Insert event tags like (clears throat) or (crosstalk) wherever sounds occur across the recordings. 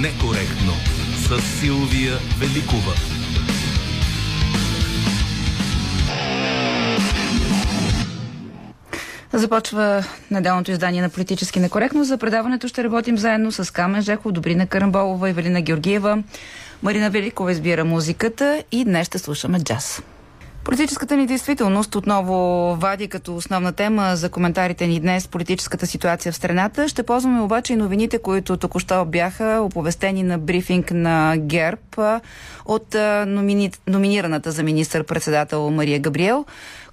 Некоректно с Силвия Великова. Започва неделното издание на Политически некоректно. За предаването ще работим заедно с Камен Жехов, Добрина Карамболова, Евелина Георгиева. Марина Великова избира музиката и днес ще слушаме джаз. Политическата ни действителност отново вади като основна тема за коментарите ни днес политическата ситуация в страната. Ще ползваме обаче и новините, които току-що бяха оповестени на брифинг на ГЕРБ от номини... номинираната за министър-председател Мария Габриел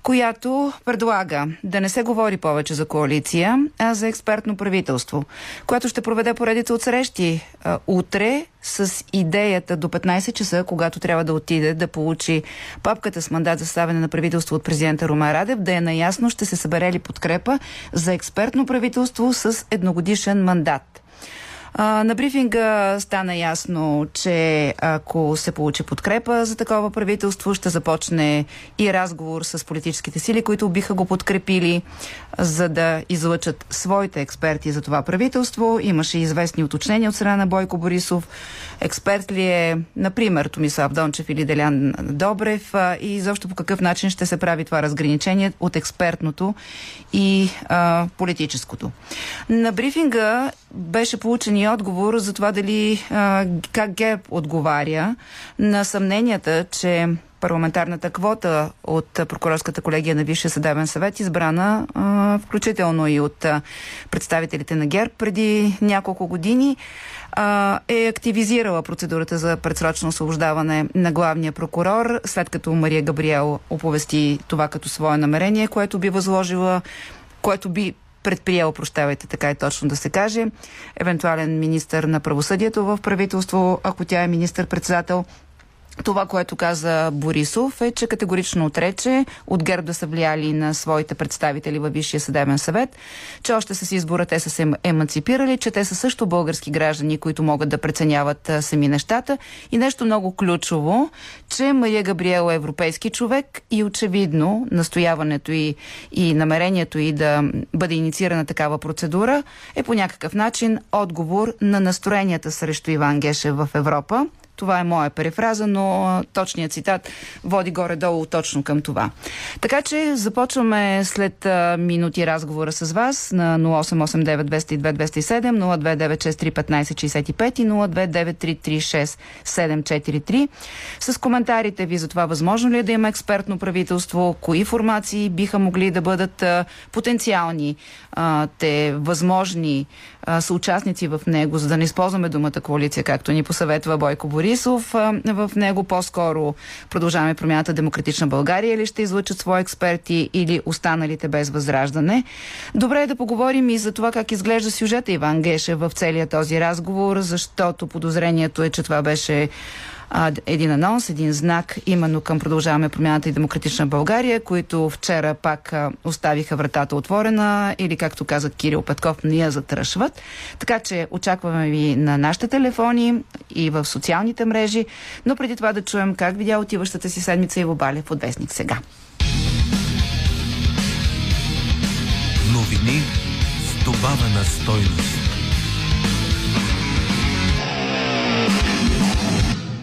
която предлага да не се говори повече за коалиция, а за експертно правителство, което ще проведе поредица от срещи а, утре с идеята до 15 часа, когато трябва да отиде да получи папката с мандат за ставане на правителство от президента Рома Радев, да е наясно ще се събере ли подкрепа за експертно правителство с едногодишен мандат. А, на брифинга стана ясно, че ако се получи подкрепа за такова правителство, ще започне и разговор с политическите сили, които биха го подкрепили, за да излъчат своите експерти за това правителство. Имаше известни уточнения от страна на Бойко Борисов. Експерт ли е, например, Томислав Дончев или Делян Добрев и изобщо по какъв начин ще се прави това разграничение от експертното и а, политическото. На брифинга беше получен и отговор за това дали как ГЕП отговаря на съмненията, че парламентарната квота от прокурорската колегия на Висшия съдебен съвет, избрана включително и от представителите на ГЕРБ преди няколко години, е активизирала процедурата за предсрочно освобождаване на главния прокурор, след като Мария Габриел оповести това като свое намерение, което би възложила което би предприел, прощавайте, така и точно да се каже, евентуален министър на правосъдието в правителство, ако тя е министър-председател, това, което каза Борисов е, че категорично отрече от ГЕРБ да са влияли на своите представители във Висшия съдебен съвет, че още с избора те са се емансипирали, че те са също български граждани, които могат да преценяват сами нещата. И нещо много ключово, че Мария Габриел е европейски човек и очевидно настояването и, и намерението и да бъде инициирана такава процедура е по някакъв начин отговор на настроенията срещу Иван Гешев в Европа. Това е моя перефраза, но точният цитат води горе-долу точно към това. Така че започваме след минути разговора с вас на 0889-202-207, 029631565 и 029336743 с коментарите ви за това възможно ли е да има експертно правителство, кои формации биха могли да бъдат потенциални, те възможни а, съучастници в него, за да не използваме думата коалиция, както ни посъветва Бойко Борисов. А, в него по-скоро продължаваме промяната Демократична България или ще излучат свои експерти или останалите без възраждане. Добре е да поговорим и за това как изглежда сюжета Иван Геше в целия този разговор, защото подозрението е, че това беше а, един анонс, един знак именно към Продължаваме промяната и Демократична България, които вчера пак а, оставиха вратата отворена или, както каза Кирил Петков, не я затръшват. Така че очакваме ви на нашите телефони и в социалните мрежи, но преди това да чуем как видя отиващата си седмица Иво Балев от Вестник сега. Новини с добавена стойност.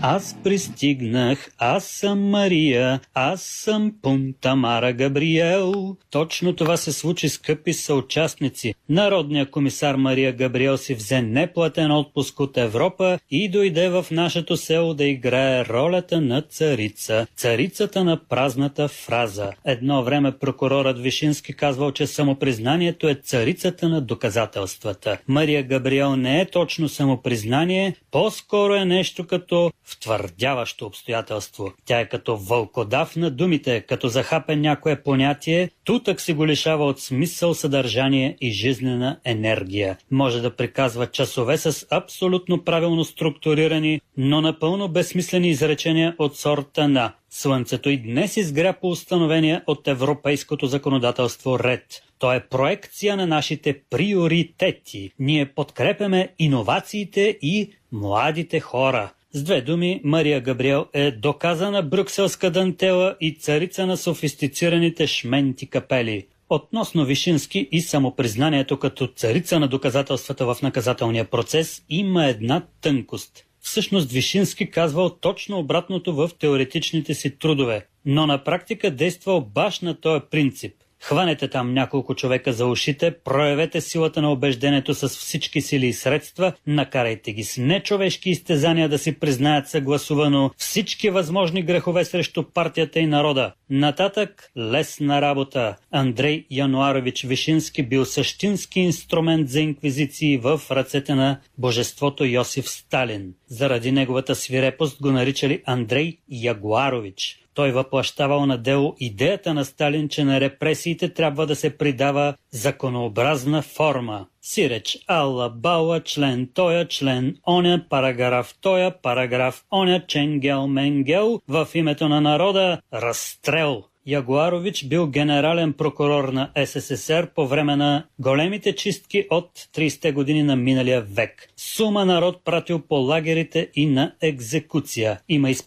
Аз пристигнах, аз съм Мария, аз съм Пунта Мара Габриел. Точно това се случи, скъпи съучастници. Народният комисар Мария Габриел си взе неплатен отпуск от Европа и дойде в нашето село да играе ролята на царица. Царицата на празната фраза. Едно време прокурорът Вишински казвал, че самопризнанието е царицата на доказателствата. Мария Габриел не е точно самопризнание, по-скоро е нещо като втвърдяващо обстоятелство. Тя е като вълкодав на думите, като захапе някое понятие, тутък си го лишава от смисъл, съдържание и жизнена енергия. Може да приказва часове с абсолютно правилно структурирани, но напълно безсмислени изречения от сорта на Слънцето и днес изгря по установения от европейското законодателство ред. То е проекция на нашите приоритети. Ние подкрепяме иновациите и младите хора. С две думи, Мария Габриел е доказана брюкселска дантела и царица на софистицираните шменти капели. Относно Вишински и самопризнанието като царица на доказателствата в наказателния процес има една тънкост. Всъщност Вишински казвал точно обратното в теоретичните си трудове, но на практика действал баш на този принцип – Хванете там няколко човека за ушите, проявете силата на убеждението с всички сили и средства, накарайте ги с нечовешки изтезания да си признаят съгласувано всички възможни грехове срещу партията и народа. Нататък лесна работа. Андрей Януарович Вишински бил същински инструмент за инквизиции в ръцете на божеството Йосиф Сталин. Заради неговата свирепост го наричали Андрей Ягуарович. Той въплащавал на дело идеята на Сталин, че на репресиите трябва да се придава законообразна форма. Сиреч Алла Бала, член тоя, член оня, параграф тоя, параграф оня, ченгел менгел, в името на народа разстрел. Ягуарович бил генерален прокурор на СССР по време на големите чистки от 30-те години на миналия век. Сума народ пратил по лагерите и на екзекуция. Има и с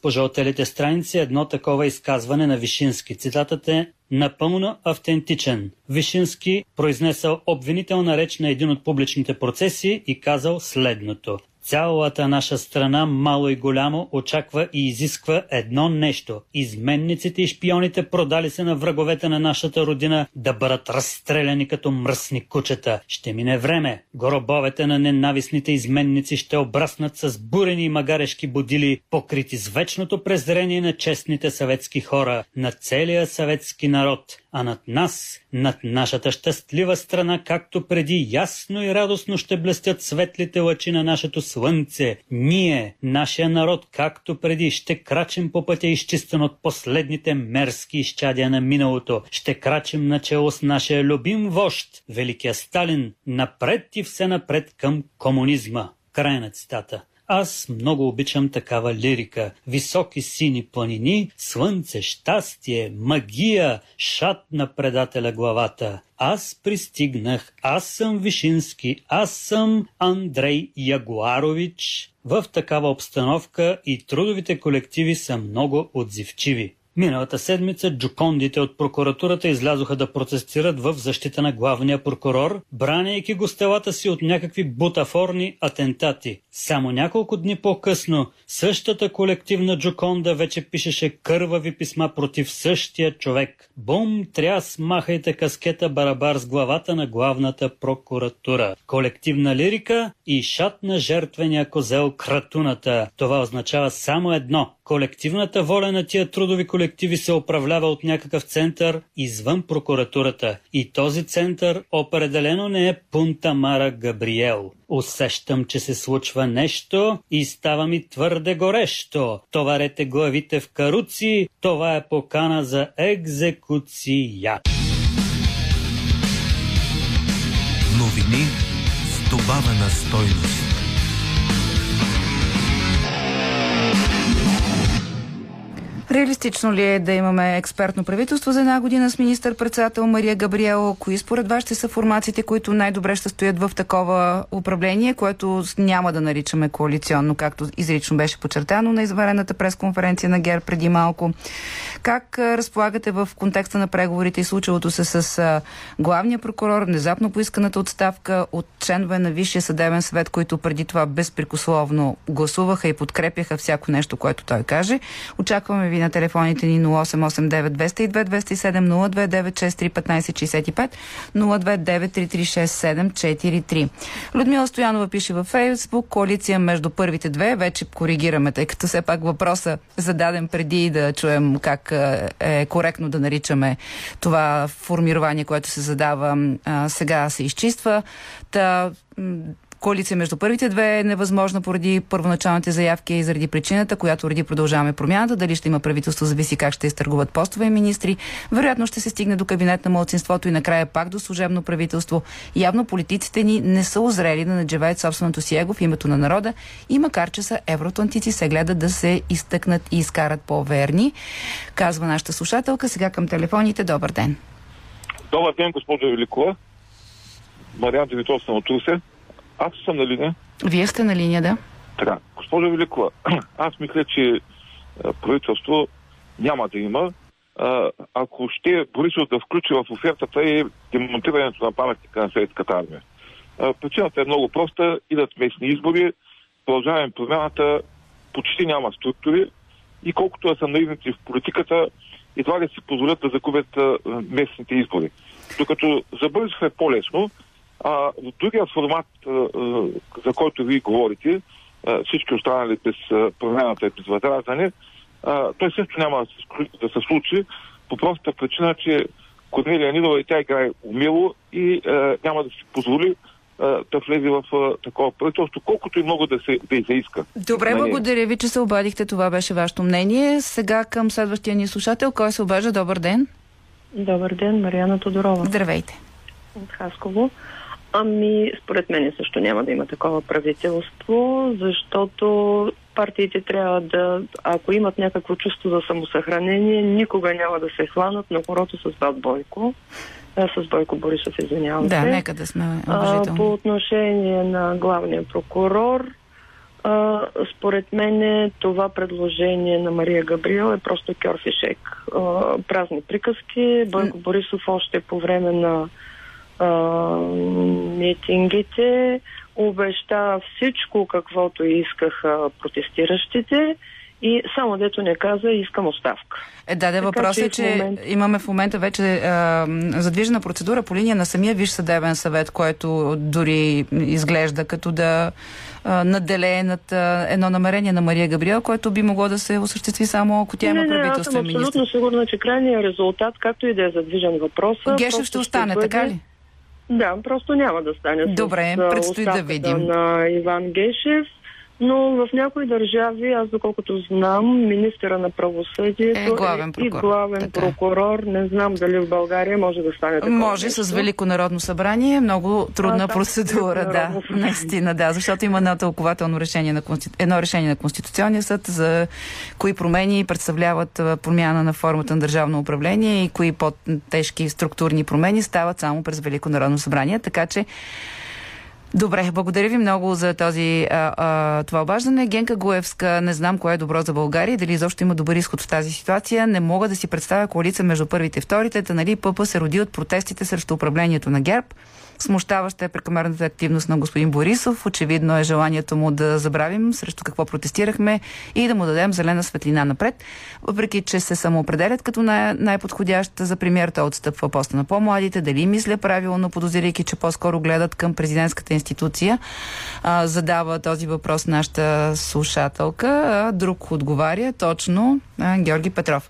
страници едно такова изказване на Вишински. Цитатът е напълно автентичен. Вишински произнесъл обвинителна реч на един от публичните процеси и казал следното. Цялата наша страна, мало и голямо, очаква и изисква едно нещо. Изменниците и шпионите продали се на враговете на нашата родина да бъдат разстреляни като мръсни кучета. Ще мине време. Горобовете на ненавистните изменници ще обраснат с бурени магарешки будили, покрити с вечното презрение на честните съветски хора, на целия съветски народ а над нас, над нашата щастлива страна, както преди ясно и радостно ще блестят светлите лъчи на нашето слънце. Ние, нашия народ, както преди, ще крачим по пътя изчистен от последните мерски изчадия на миналото. Ще крачим начало с нашия любим вожд, великия Сталин, напред и все напред към комунизма. Край на цитата. Аз много обичам такава лирика. Високи сини планини, слънце, щастие, магия, шат на предателя главата. Аз пристигнах, аз съм Вишински, аз съм Андрей Ягуарович. В такава обстановка и трудовите колективи са много отзивчиви. Миналата седмица джукондите от прокуратурата излязоха да протестират в защита на главния прокурор, браняйки гостелата си от някакви бутафорни атентати. Само няколко дни по-късно същата колективна джуконда вече пишеше кървави писма против същия човек. Бум, тряс, махайте каскета барабар с главата на главната прокуратура. Колективна лирика и шат на жертвения козел кратуната. Това означава само едно – Колективната воля на тия трудови колективи се управлява от някакъв център извън прокуратурата. И този център определено не е Пунта Мара Габриел. Усещам, че се случва нещо и става ми твърде горещо. Товарете главите в каруци, това е покана за екзекуция. Новини с добавена стойност. Реалистично ли е да имаме експертно правителство за една година с министър-председател Мария Габриел? Кои според вас ще са формациите, които най-добре ще стоят в такова управление, което няма да наричаме коалиционно, както изрично беше подчертано на изварената пресконференция на ГЕР преди малко? Как разполагате в контекста на преговорите и случилото се с главния прокурор, внезапно поисканата отставка от членове на Висшия съдебен съвет, които преди това безпрекословно гласуваха и подкрепяха всяко нещо, което той каже? Очакваме ви на телефоните ни 0889 202 207 029 1565 029 Людмила Стоянова пише във Фейсбук коалиция между първите две. Вече коригираме, тъй като все пак въпроса зададен преди да чуем как е коректно да наричаме това формирование, което се задава сега се изчиства. Та, коалиция между първите две е невъзможна поради първоначалните заявки и заради причината, която ради продължаваме промяната. Дали ще има правителство, зависи как ще изтъргуват постове и министри. Вероятно ще се стигне до кабинет на младсинството и накрая пак до служебно правителство. Явно политиците ни не са озрели да наджеваят собственото си его в името на народа и макар, че са евроатлантици, се гледат да се изтъкнат и изкарат по-верни. Казва нашата слушателка. Сега към телефоните. Добър ден. Добър ден, госпожо Великова. Мариан Димитров съм от Русе. Аз съм на линия. Вие сте на линия, да. Така. Госпожо Великова, (clears throat) аз мисля, че правителство няма да има. а, ако ще Борисов да включи в офертата и демонтирането на паметника на Съветската армия. А, причината е много проста. Идат местни избори, продължаваме промяната, почти няма структури и колкото да са наивници в политиката, едва ли си позволят да загубят а, местните избори. Докато за Борисов е по-лесно, а в другия формат, а, а, за който вие говорите, а, всички останали през промяната и през възраждане, а, той също няма да се, случи по простата причина, че Корнелия Нидова и тя играе умело и а, няма да си позволи да влезе в а, такова правителство, колкото и много да се да й се иска. Добре, На нея. благодаря ви, че се обадихте. Това беше вашето мнение. Сега към следващия ни слушател. Кой се обажда? Добър ден. Добър ден, Марияна Тодорова Здравейте. от Хасково. Ами, според мен също няма да има такова правителство, защото партиите трябва да, ако имат някакво чувство за самосъхранение, никога няма да се хванат на хорото с Бат Бойко. А, с Бойко Борисов, извинявам Да, се. нека да сме уважителни. по отношение на главния прокурор, а, според мен това предложение на Мария Габриел е просто кьорфишек. А, празни приказки. Бойко Борисов още по време на а, митингите обеща всичко, каквото искаха протестиращите и само дето не каза искам оставка. Е, да, да, въпросът е, че момента- имаме в момента вече а, задвижена процедура по линия на самия Виш съдебен съвет, който дори изглежда като да а, наделее над а, едно намерение на Мария Габриел, което би могло да се осъществи само ако тя има не, не, аз съм правителствен министр. абсолютно сигурна, че крайният резултат, както и да е задвижен въпрос, Гешев ще остане, така ли? Да, просто няма да стане Добре, с предстои да видим. на Иван Гешев, но в някои държави, аз доколкото знам, министъра на правосъдието Е главен и прокурор, главен така е. прокурор. Не знам дали в България може да стане такова Може нещо. с Велико народно събрание. Много трудна А, процедура, да. (laughs) Наистина, да. Защото има едно тълкователно решение на Конститу... едно решение на Конституционния съд за кои промени представляват промяна на формата на държавно управление и кои по-тежки структурни промени стават само през Велико народно събрание. Така че Добре, благодаря ви много за този, а, а, това обаждане. Генка Гоевска, не знам кое е добро за България, дали изобщо има добър изход в тази ситуация. Не мога да си представя коалиция между първите и вторите, та нали ПП се роди от протестите срещу управлението на ГЕРБ. Смущаваща е прекомерната активност на господин Борисов. Очевидно е желанието му да забравим срещу какво протестирахме и да му дадем зелена светлина напред. Въпреки, че се самоопределят като най- най-подходящ за премьер, той отстъпва поста на по-младите. Дали мисля правилно, подозирайки, че по-скоро гледат към президентската институция, а, задава този въпрос нашата слушателка. А друг отговаря точно а, Георги Петров.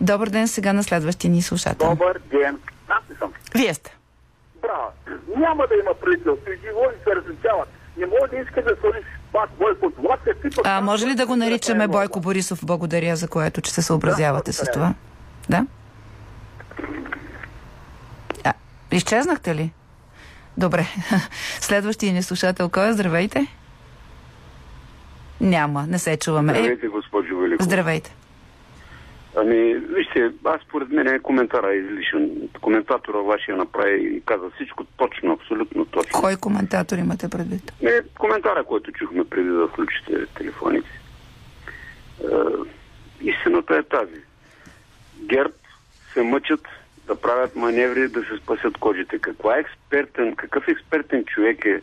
Добър ден сега на следващия ни слушател. Добър ден. Аз не съм. Вие сте. Браво. Няма да има правителство и животи се различават. Не може да иска да сложиш пак Бойко. Това се пипа. А може ли да го наричаме Бойко Борисов? Благодаря за което, че се съобразявате Да, с това. Да? А, изчезнахте ли? Добре. (laughs) Следващия ни слушател, кой е? Здравейте. Няма, не се чуваме. Е, Здравейте, госпожо Великова. здравейте. Ами, вижте, аз според мен е коментара излишен. Коментатора вашия направи и каза всичко точно, абсолютно точно. Кой коментатор имате предвид? Не, коментара, който чухме преди да включите телефоните. Е, истината е тази. ГЕРБ се мъчат да правят маневри да се спасят кожите. Каква експертен, какъв експертен човек е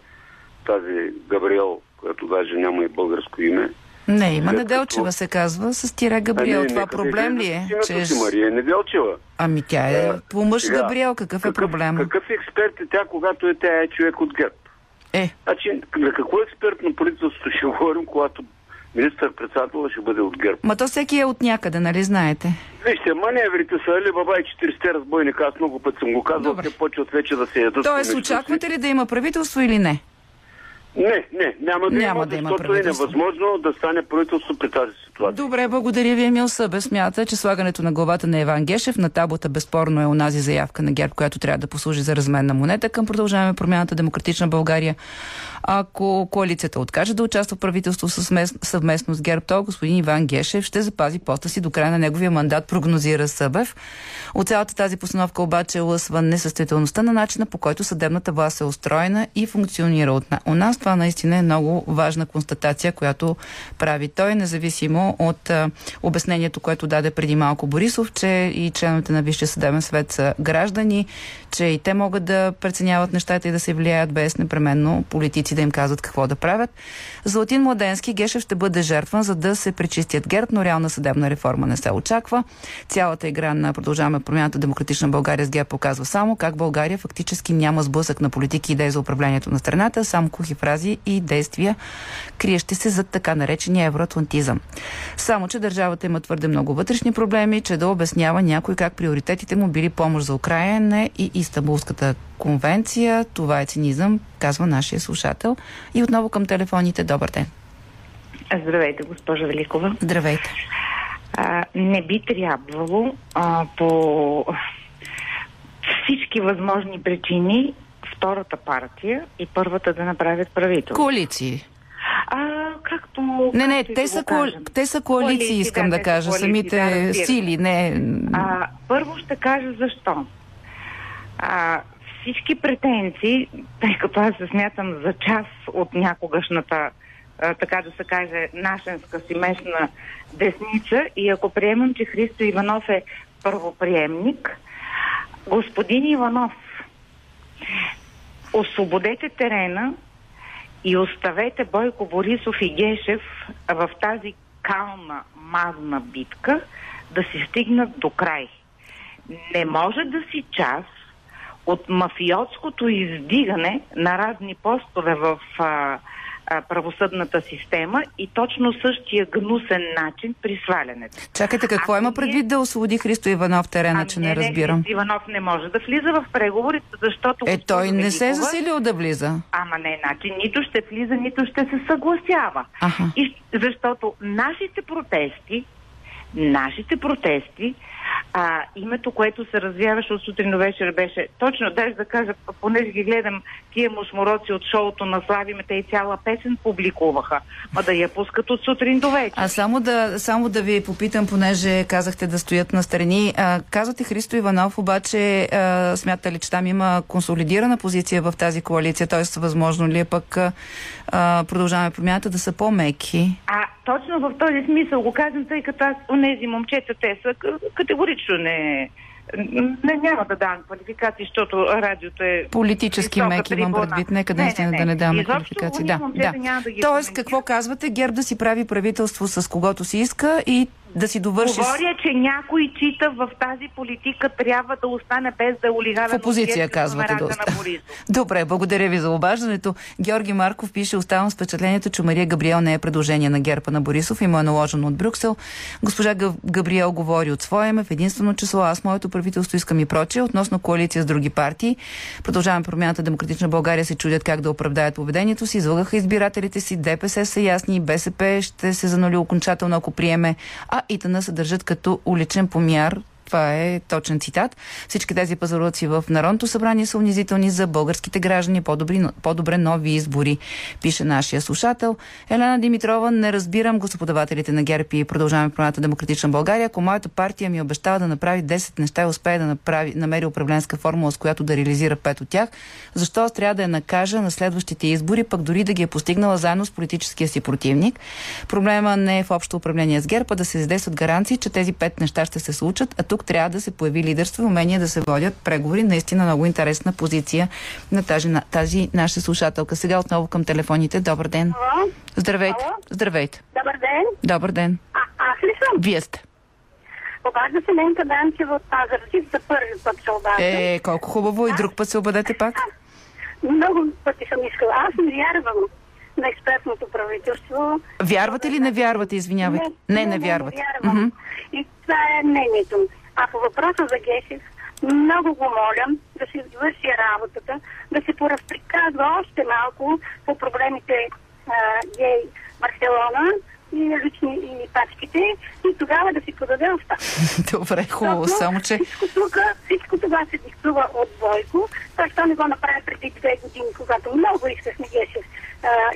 тази Габриел, която даже няма и българско име, Не, има Неделчева се казва, с тире Габриел. Това проблем ли е? Че... си Мария Неделчева. Ами тя е А, по мъж сега, Габриел. Какъв е проблема? Какъв експерт е тя, когато е тя е човек от ГЕРБ? Е, Значи, за какво експертно правителство ще говорим, когато министър-председател ще бъде от ГЕРБ? ма то всеки е от някъде, нали знаете? Вижте, маневрите са Али Баба и 40 разбойника. Аз много път съм го Добре. те почват вече да се ядат. Тоест, очаквате ли да има правителство или не? Не, не, няма да Няма има, да има защото е невъзможно да стане правителство при тази ситуация. Добре, благодаря ви, Емил Събе. Смята, че слагането на главата на Иван Гешев на таблата безспорно е онази заявка на ГЕРБ, която трябва да послужи за разменна монета към продължаваме промяната Демократична България. Ако коалицията откаже да участва в правителство съвместно, с ГЕРБ, то господин Иван Гешев ще запази поста си до края на неговия мандат, прогнозира Събев. От цялата тази постановка обаче лъсва несъстоятелността на начина по който съдебната власт е устроена и функционира от на- у нас. Това наистина е много важна констатация, която прави той, независимо от а, обяснението, което даде преди малко Борисов, че и членовете на Висшия съдебен свет са граждани, че и те могат да преценяват нещата и да се влияят без непременно политици да им казват какво да правят. Златин Младенски Гешев ще бъде жертван, за да се пречистят ГЕРБ, но реална съдебна реформа не се очаква. Цялата игра на продължаваме промяната Демократична България с ГЕРБ показва само как България фактически няма сблъсък на политики и идеи за управлението на страната, само кухи фрази и действия, криещи се за така наречения евроатлантизъм. Само, че държавата има твърде много вътрешни проблеми, че да обяснява някой как приоритетите му били помощ за Украина и Истанбулската конвенция. Това е цинизъм, казва нашия слушател. И отново към телефоните. Добър ден. Здравейте, госпожа Великова. Здравейте. А, не би трябвало а, по всички възможни причини втората партия и първата да направят правителство. Коалиции. А, както... Не, не, както те са, кажем. те са коалиции, Коалиции, искам да, да, кажа. коалиции, Самите да, сили, не... А, първо ще кажа защо. А, всички претенции, тъй като аз се смятам за част от някогашната, а, така да се каже, нашенска си местна десница и ако приемам, че Христо Иванов е първоприемник, господин Иванов, освободете терена и оставете Бойко Борисов и Гешев в тази кална, мазна битка да си стигнат до край. Не може да си част от мафиотското издигане на разни постове в а, а, правосъдната система и точно същия гнусен начин при свалянето. Чакайте, какво Ако има предвид да освободи Христо Иванов терена, че не разбирам? Христо Иванов не може да влиза в преговорите, защото... Е, той не се е засилил да влиза. Ама не, значи нито ще влиза, нито ще се съгласява. Аха. И, защото нашите протести, нашите протести, а, името, което се развяваше от сутрин до вечер беше, точно, даже да кажа, понеже ги гледам тия мушмороци от шоуто на Славиме, те и цяла песен публикуваха, ма да я пускат от сутрин до вечер. А само да, само да ви попитам, понеже казахте да стоят на страни. А, казвате Христо Иванов, обаче а, смята ли, че там има консолидирана позиция в тази коалиция? Т.е. възможно ли е пък а, продължаваме промяната да са по-меки? А точно в този смисъл го казвам, тъй като аз онези момчета, те са к- категорично не, не няма да давам квалификации, защото радиото е Политически меки имам предвид. Нека Не, наистина не, да не даваме квалификации. Да, да. да ги Тоест, какво казвате? Герб да си прави правителство с когото си иска и да си довърши с... Говоря, че някой чита в тази политика трябва да остане без да е В опозиция, казвате доста. на. (laughs) Добре, благодаря ви за обаждането. Георги Марков пише, оставам с впечатлението, че Мария Габриел не е предложение на герпа на Борисов и му е наложено от Брюксел. Госпожа Габ- Габриел говори от своя име в единствено число. Аз моето правителство искам и прочее. Относно коалиция с други партии. Продължаваме промяната Демократична България се чудят как да оправдаят поведението си. Излъгаха избирателите си. ДПС са ясни. БСП ще се занули окончателно, ако приеме. А ИТН се държат като уличен помяр това е точен цитат. Всички тези пазарлъци в Народното събрание са унизителни за българските граждани. По-добри, по-добре нови избори, пише нашия слушател. Елена Димитрова, не разбирам господавателите на ГЕРБ и продължаваме промяната Демократична България. Ако моята партия ми обещава да направи 10 неща и успее да направи, намери управленска формула, с която да реализира пет от тях, защо аз трябва да я накажа на следващите избори, пък дори да ги е постигнала заедно с политическия си противник? Проблема не е в общо управление с ГЕРБ, а да се издействат гаранции, че тези пет неща ще се случат, а тук трябва да се появи лидерство и умение да се водят преговори. Наистина много интересна позиция на тази, на тази наша слушателка. Сега отново към телефоните. Добър ден. Ало? Здравейте. Ало? Здравейте. Добър ден. Добър ден. А, аз ли съм? Вие сте. Обажда се Ленка Данчева от Пазарджик. За първи път се обажда. Е, колко хубаво. И друг път се обадете пак. Много пъти съм искала. Аз не вярвам на експертното правителство. Вярвате ли не вярвате, извинявайте? Не, не, вярвате. Не вярвам. Мгм. И това е мнението. А по въпроса за Гешев, много го моля да си върши работата, да се поразприказва още малко по проблемите а, гей Барселона и лични и пачките и тогава да си подаде оставка. (laughs) Добре, хубаво. Защото Само, че Всичко, тук, всичко това се диктува от Бойко. Той що не го направи преди две години, когато много искахме Гешев.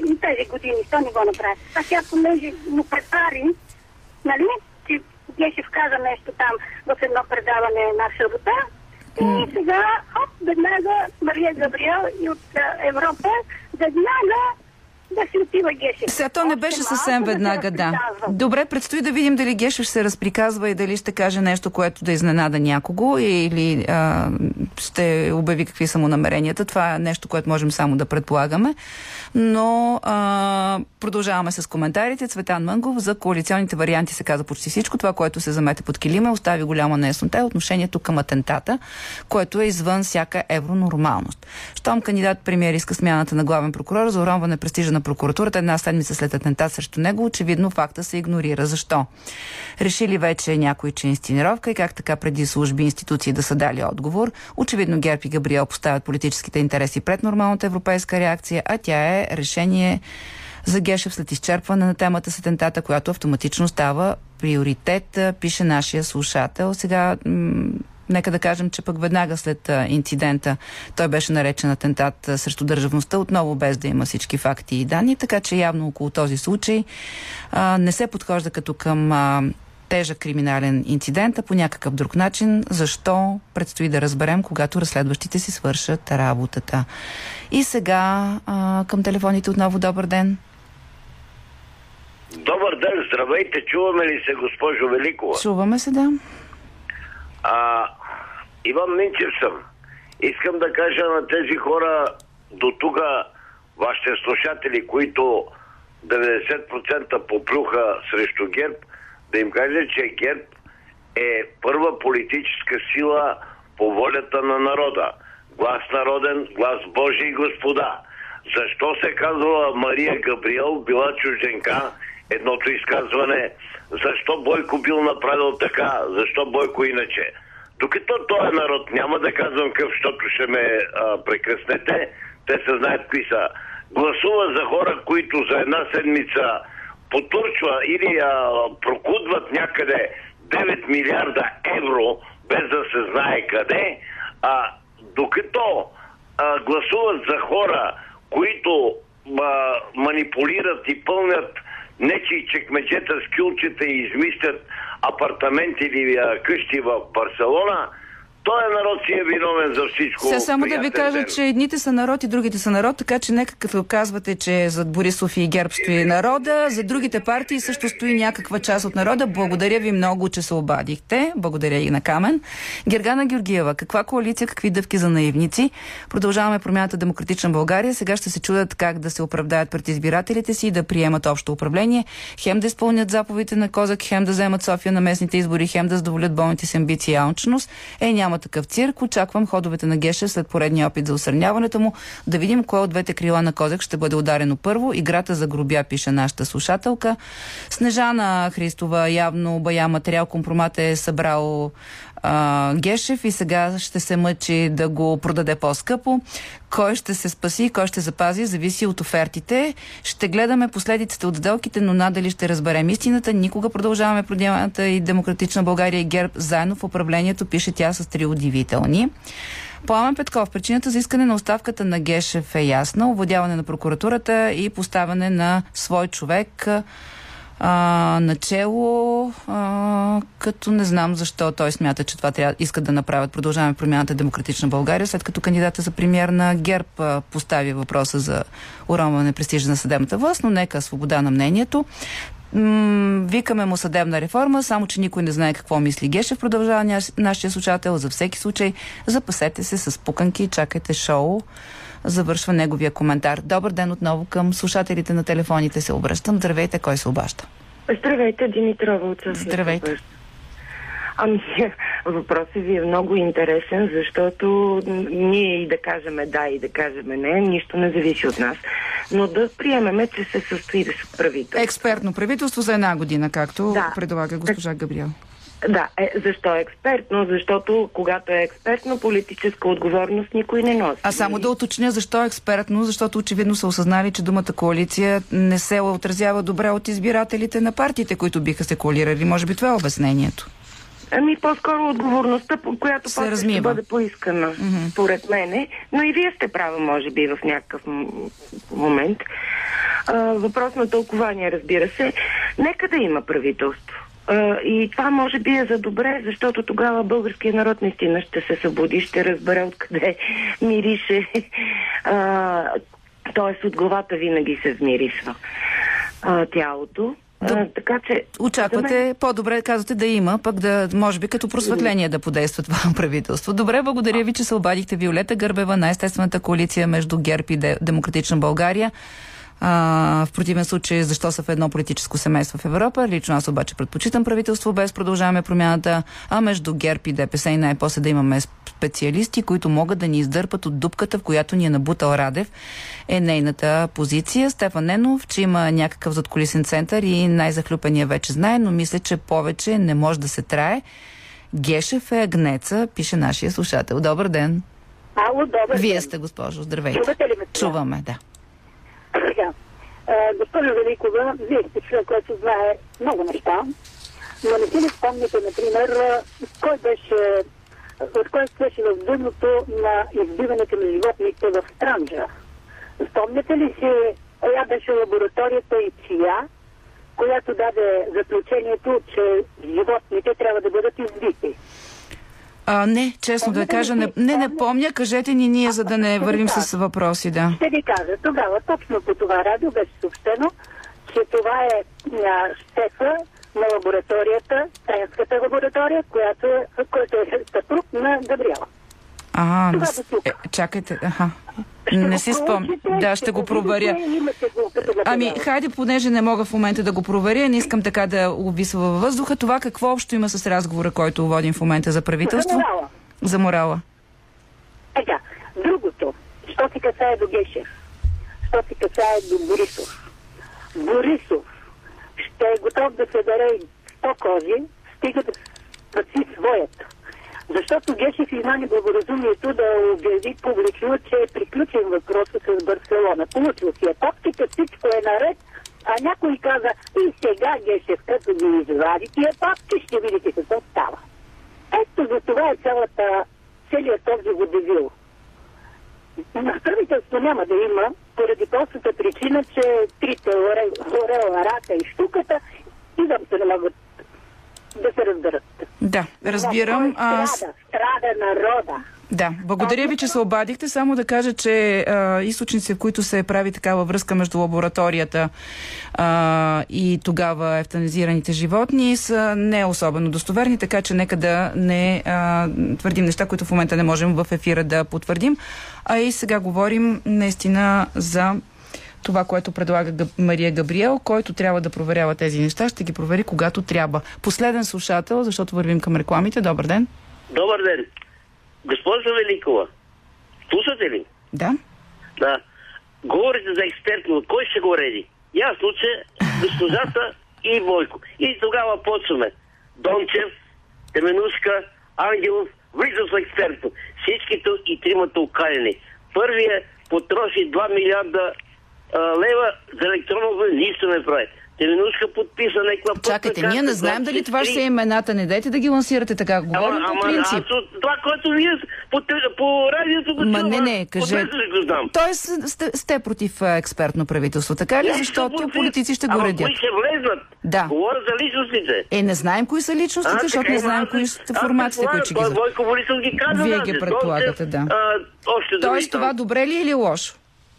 И тези години, що не го направи. А сега, понеже му препари, нали, че Гешев каза нещо там в едно предаване на събота, и сега, оп, веднага Мария Габриел и от а, Европа, веднага да си отива Гешев. Сега то не беше съвсем да се веднага, да. разприказва. Добре, предстои да видим дали Гешев ще се разприказва и дали ще каже нещо, което да изненада някого или а, ще обяви какви са му намеренията. Това е нещо, което можем само да предполагаме. Но а, продължаваме с коментарите. Цветан Мънгов за коалиционните варианти се каза почти всичко. Това, което се замете под килима, остави голяма неяснота е отношението към атентата, което е извън всяка евронормалност. Щом кандидат премиер иска смяната на главен прокурор за уронване престижа на прокуратурата една седмица след атентат срещу него, очевидно факта се игнорира. Защо? Решили вече някой, че е инсценировка и как така преди служби и институции да са дали отговор. Очевидно Герб и Габриел поставят политическите интереси пред нормалната европейска реакция, а тя е решение за Гешев след изчерпване на темата с атентата, която автоматично става приоритет, пише нашия слушател. Сега Нека да кажем, че пък веднага след инцидента той беше наречен атентат срещу държавността, отново без да има всички факти и данни, така че явно около този случай а, не се подхожда като към а, тежък криминален инцидент, а по някакъв друг начин. Защо предстои да разберем, когато разследващите си свършат работата. И сега а, към телефоните отново добър ден. Добър ден, здравейте, чуваме ли се, госпожо Великова? Чуваме се, да. А, Иван Минчев съм. Искам да кажа на тези хора до тук, вашите слушатели, които 90% поплюха срещу ГЕРБ, да им кажа, че ГЕРБ е първа политическа сила по волята на народа. Глас народен, глас Божий господа. Защо се казва Мария Габриел била чужденка? Едното изказване. Защо Бойко бил направил така? Защо Бойко иначе? Докато този народ, няма да казвам къв, защото ще ме а, прекъснете, те се знаят какви са. Гласува за хора, които за една седмица потурчва или а, прокудват някъде 9 милиарда евро, без да се знае къде, а, докато а, гласуват за хора, които а, манипулират и пълнят нечи чекмеджета с кюлчета и измислят апартаменти или къщи в Барселона, той народ си е виновен за всичко. Сега само да ви кажа, ден. че едните са народ и другите са народ, така че нека като казвате, че зад Борисов и ГЕРБ стои народа, за другите партии също стои някаква част от народа. Благодаря ви много, че се обадихте. Благодаря и на Камен. Гергана Георгиева, каква коалиция, какви дъвки за наивници? Продължаваме промяната Демократична България. Сега ще се чудят как да се оправдаят пред избирателите си и да приемат общо управление. Хем да изпълнят заповедите на Козак, хем да вземат София на местните избори, хем да задоволят болните си амбиции и алчност. Е, няма такъв цирк. Очаквам ходовете на Геша след поредния опит за осърняването му. Да видим кое от двете крила на Козак ще бъде ударено първо. Играта за грубя, пише нашата слушателка. Снежана Христова явно бая материал компромат е събрал а, Гешев и сега ще се мъчи да го продаде по-скъпо. Кой ще се спаси, кой ще запази, зависи от офертите. Ще гледаме последиците от сделките, но надали ще разберем истината. Никога продължаваме продължаването и Демократична България и ГЕРБ заедно в управлението, пише тя с три удивителни. Пламен Петков, причината за искане на оставката на Гешев е ясна. Овладяване на прокуратурата и поставяне на свой човек а, начело, а, като не знам защо той смята, че това трябва, искат да направят. Продължаваме промяната Демократична България, след като кандидата за премьер на ГЕРБ а, постави въпроса за уронване престижа на съдебната власт, но нека свобода на мнението. Викаме му съдебна реформа, само че никой не знае какво мисли Гешев, продължава нашия слушател. За всеки случай запасете се с пуканки, чакайте шоу. Завършва неговия коментар. Добър ден отново към слушателите на телефоните се обръщам. Здравейте, кой се обаща? Здравейте, Димитрова от София. Здравейте. Ами, (laughs) въпросът ви е много интересен, защото ние и да кажем да, и да кажем не, нищо не зависи от нас. Но да приемеме, че се състои правителство. Експертно правителство за една година, както Да. предлага госпожа Габриел. Да, е, защо е експертно? Защото когато е експертно, политическа отговорност никой не носи. А само да уточня защо е експертно, защото очевидно са осъзнали, че думата коалиция не се отразява добре от избирателите на партиите, които биха се коалирали. Може би това е обяснението. Ами по-скоро отговорността, която Се после ще размива. бъде поискана, според мене. Но и вие сте права, може би, в някакъв момент. А, въпрос на тълкование, разбира се. Нека да има правителство. И това може би е за добре, защото тогава българският народ наистина ще се събуди, ще разбере откъде (laughs) мирише Тоест от главата винаги се вмирисва тялото. А, така че... Очаквате по-добре, казвате, да има, пък да, може би, като просветление да подейства това (laughs) правителство. Добре, благодаря ви, че се обадихте Виолета Гърбева на естествената коалиция между ГЕРБ и Демократична България. А, в противен случай, защо са в едно политическо семейство в Европа? Лично аз обаче предпочитам правителство без продължаваме промяната, а между ГЕРБ и ДПС и най-после да имаме специалисти, които могат да ни издърпат от дупката, в която ни е набутал Радев, е нейната позиция. Стефан Ненов, че има някакъв задколисен център и най-захлюпения вече знае, но мисля, че повече не може да се трае. Гешев е агнеца, пише нашия слушател. Добър ден. Ало, добър Вие сте, госпожо. Здравейте. Чувате ли ме? Чуваме, да. Сега, госпожо Великова, вие сте човек, който знае много неща, но не си ли спомните, например, кой беше, от кой беше в дъното на избиването на животните в Странджа? Спомняте ли си, коя беше лабораторията и чия, която даде заключението, че животните трябва да бъдат избити? А, не, честно да кажа, не, не, не помня. Кажете ни ние, за да не вървим с въпроси, да. Ще ви кажа, тогава точно по това радио беше съобщено, че това е а, шефа на лабораторията, Тенската лаборатория, която е, който е съпруг на Габриела. А, Това е, чакайте, аха. Ще Не си спомням. Да, ще го проверя. Ами, хайде, понеже не мога в момента да го проверя, не искам така да обвисва във въздуха. Това какво общо има с разговора, който водим в момента за правителство? За морала. За морала. Така, другото, що се касае до Гешев, що се касае до Борисов. Борисов ще е готов да се даде 100 кози, стига да спаси своята. Защото Гешев има неблагоразумието да обяви публично, че е приключен въпроса с Барселона. Получил си е папките, всичко е наред, а някой каза, и сега Гешев, като ги извади тия папки, ще видите какво става. Ето за това е цялата, целият този водевил. Правителство няма да има, поради простата причина, че трите оре- орела, рака и штуката изобщо не могат да се разберат. Да, разбирам. А, с- страда? Страда народа. Да, благодаря ви, че се обадихте. Само да кажа, че а, източници, в които се прави такава връзка между лабораторията а, и тогава ефтанизираните животни, са не особено достоверни, така че нека да не а, твърдим неща, които в момента не можем в ефира да потвърдим. А и сега говорим наистина за това, което предлага. Мария Габриел, който трябва да проверява тези неща, ще ги провери когато трябва. Последен слушател, защото вървим към рекламите. Добър ден. Добър ден. Госпожо Великова, слушате ли? Да. Да. Говорите за експертно. Кой ще го реди? Ясно, че госпожата и Бойко. И тогава почваме. Дончев, Теменушка, Ангелов, влизат в експертно. Всичките и тримата окалени. Първият потроши 2 милиарда лева за електронно влияние. Нищо не прави. Теменушка подписа някаква пътна Чакайте, ние не знаем дали това ще 23. са имената. Не дайте да ги лансирате така. Говорим Ама, по ама, принцип. аз от това, което вие по, по радиото го Ма не, не, знам. Тоест сте, сте против експертно правителство, така ли? Не, Защото против. политици ще го Ама редят. кои ще влезнат? Да. Говоря за личностите. Е, не знаем кои са личностите, А, защото не ама знаем аз- кои са аз формациите, които ще ги. Бойко Борисов ги каза. Вие даже. ги предполагате, да. Тоест това добре ли е или лошо?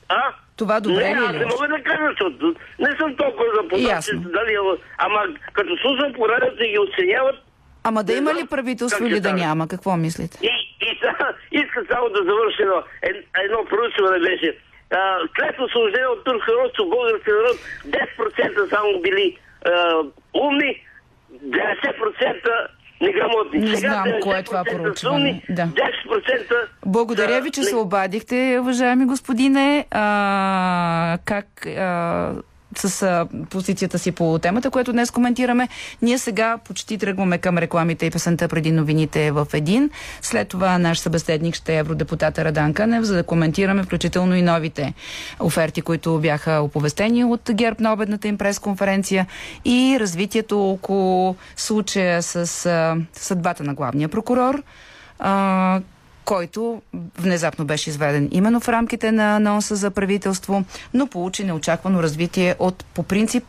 А? Това добре не, ли е аз или не мога да кажа, защото не съм толкова запознат, че дали, е- ама като слушам по радиото и ги оценяват, Ама да Не има знам ли правителство или да стане. няма? Какво мислите? И, и сега (laughs) иска само да завърши едно, ед- едно проучване беше. А, след освобождение от турско родство, български народ 10% само били а, умни, 90% неграмотни. Не Сега знам кое е 90% това проучване. Да. 10% Благодаря ви, че не- се обадихте, уважаеми господине. А, как а, с а, позицията си по темата, която днес коментираме. Ние сега почти тръгваме към рекламите и песента преди новините в един. След това наш събеседник ще е евродепутата Радан Канев, за да коментираме включително и новите оферти, които бяха оповестени от ГЕРБ на обедната им пресконференция и развитието около случая с а, съдбата на главния прокурор. А, който внезапно беше изведен именно в рамките на анонса за правителство, но получи неочаквано развитие от по принцип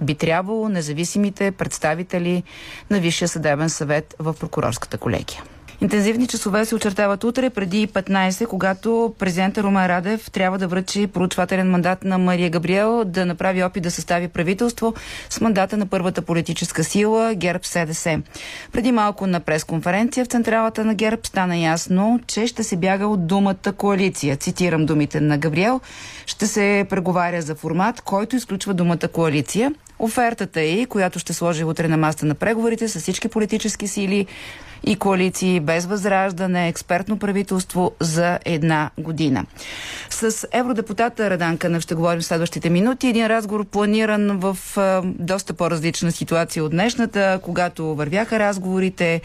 би трябвало независимите представители на Висшия съдебен съвет в прокурорската колегия. Интензивни часове се очертават утре преди 15, когато президента Румен Радев трябва да връчи проучвателен мандат на Мария Габриел да направи опит да състави правителство с мандата на първата политическа сила ГЕРБ СДС. Преди малко на пресконференция в централата на ГЕРБ стана ясно, че ще се бяга от думата коалиция. Цитирам думите на Габриел. Ще се преговаря за формат, който изключва думата коалиция. Офертата е, която ще сложи утре на маста на преговорите с всички политически сили и коалиции без възраждане, експертно правителство за една година. С евродепутата Радан Кънев ще говорим в следващите минути. Един разговор планиран в а, доста по-различна ситуация от днешната, когато вървяха разговорите.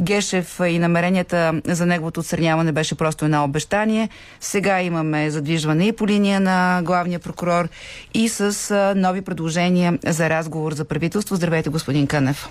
Гешев и намеренията за неговото отстраняване беше просто едно обещание. Сега имаме задвижване и по линия на главния прокурор и с нови предложения за разговор за правителство. Здравейте, господин Кънев.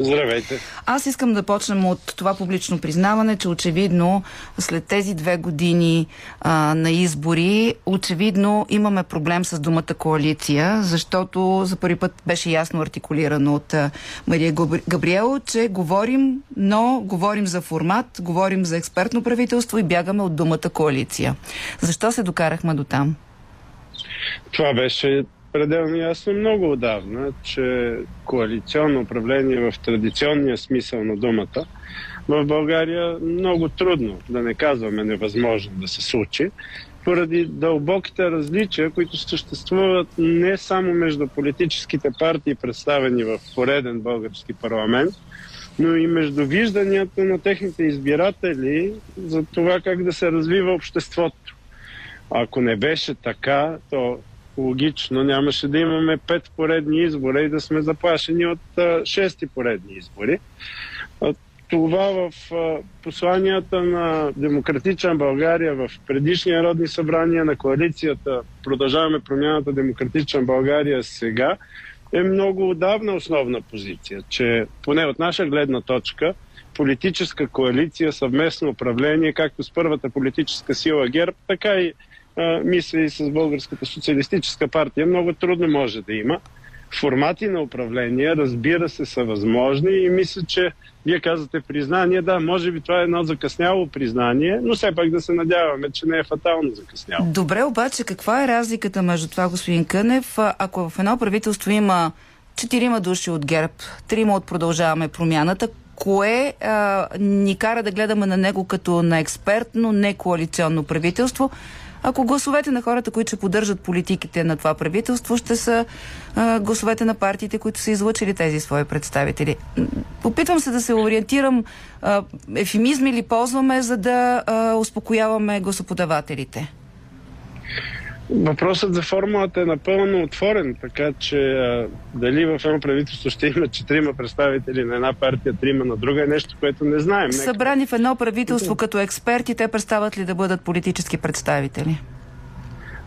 Здравейте. Аз искам да почнем от това публично признаване, че очевидно след тези две години а, на избори, очевидно имаме проблем с думата коалиция, защото за първи път беше ясно артикулирано от а, Мария Габриел, че говорим, но говорим за формат, говорим за експертно правителство и бягаме от думата коалиция. Защо се докарахме до там? Това беше пределно ясно много отдавна, че коалиционно управление в традиционния смисъл на думата в България много трудно, да не казваме невъзможно да се случи, поради дълбоките различия, които съществуват не само между политическите партии, представени в пореден български парламент, но и между вижданията на техните избиратели за това как да се развива обществото. Ако не беше така, то логично нямаше да имаме пет поредни избора и да сме заплашени от а, шести поредни избори. А, това в а, посланията на Демократична България в предишни народни събрания на коалицията Продължаваме промяната Демократична България сега е много отдавна основна позиция, че поне от наша гледна точка политическа коалиция, съвместно управление, както с първата политическа сила ГЕРБ, така и мисля и с Българската социалистическа партия, много трудно може да има. Формати на управление, разбира се, са възможни и мисля, че вие казвате признание. Да, може би това е едно закъсняло признание, но все пак да се надяваме, че не е фатално закъсняло. Добре, обаче каква е разликата между това, господин Кънев, ако в едно правителство има четирима души от ГЕРБ, трима от продължаваме промяната, кое а, ни кара да гледаме на него като на експертно, не коалиционно правителство, ако гласовете на хората, които ще поддържат политиките на това правителство, ще са а, гласовете на партиите, които са излъчили тези свои представители. Опитвам се да се ориентирам а, ефемизми ли ползваме, за да а, успокояваме гласоподавателите. Въпросът за формулата е напълно отворен, така че а, дали в едно правителство ще има четирима представители на една партия, трима на друга е нещо, което не знаем. Събрани в едно правителство като експерти, те представят ли да бъдат политически представители?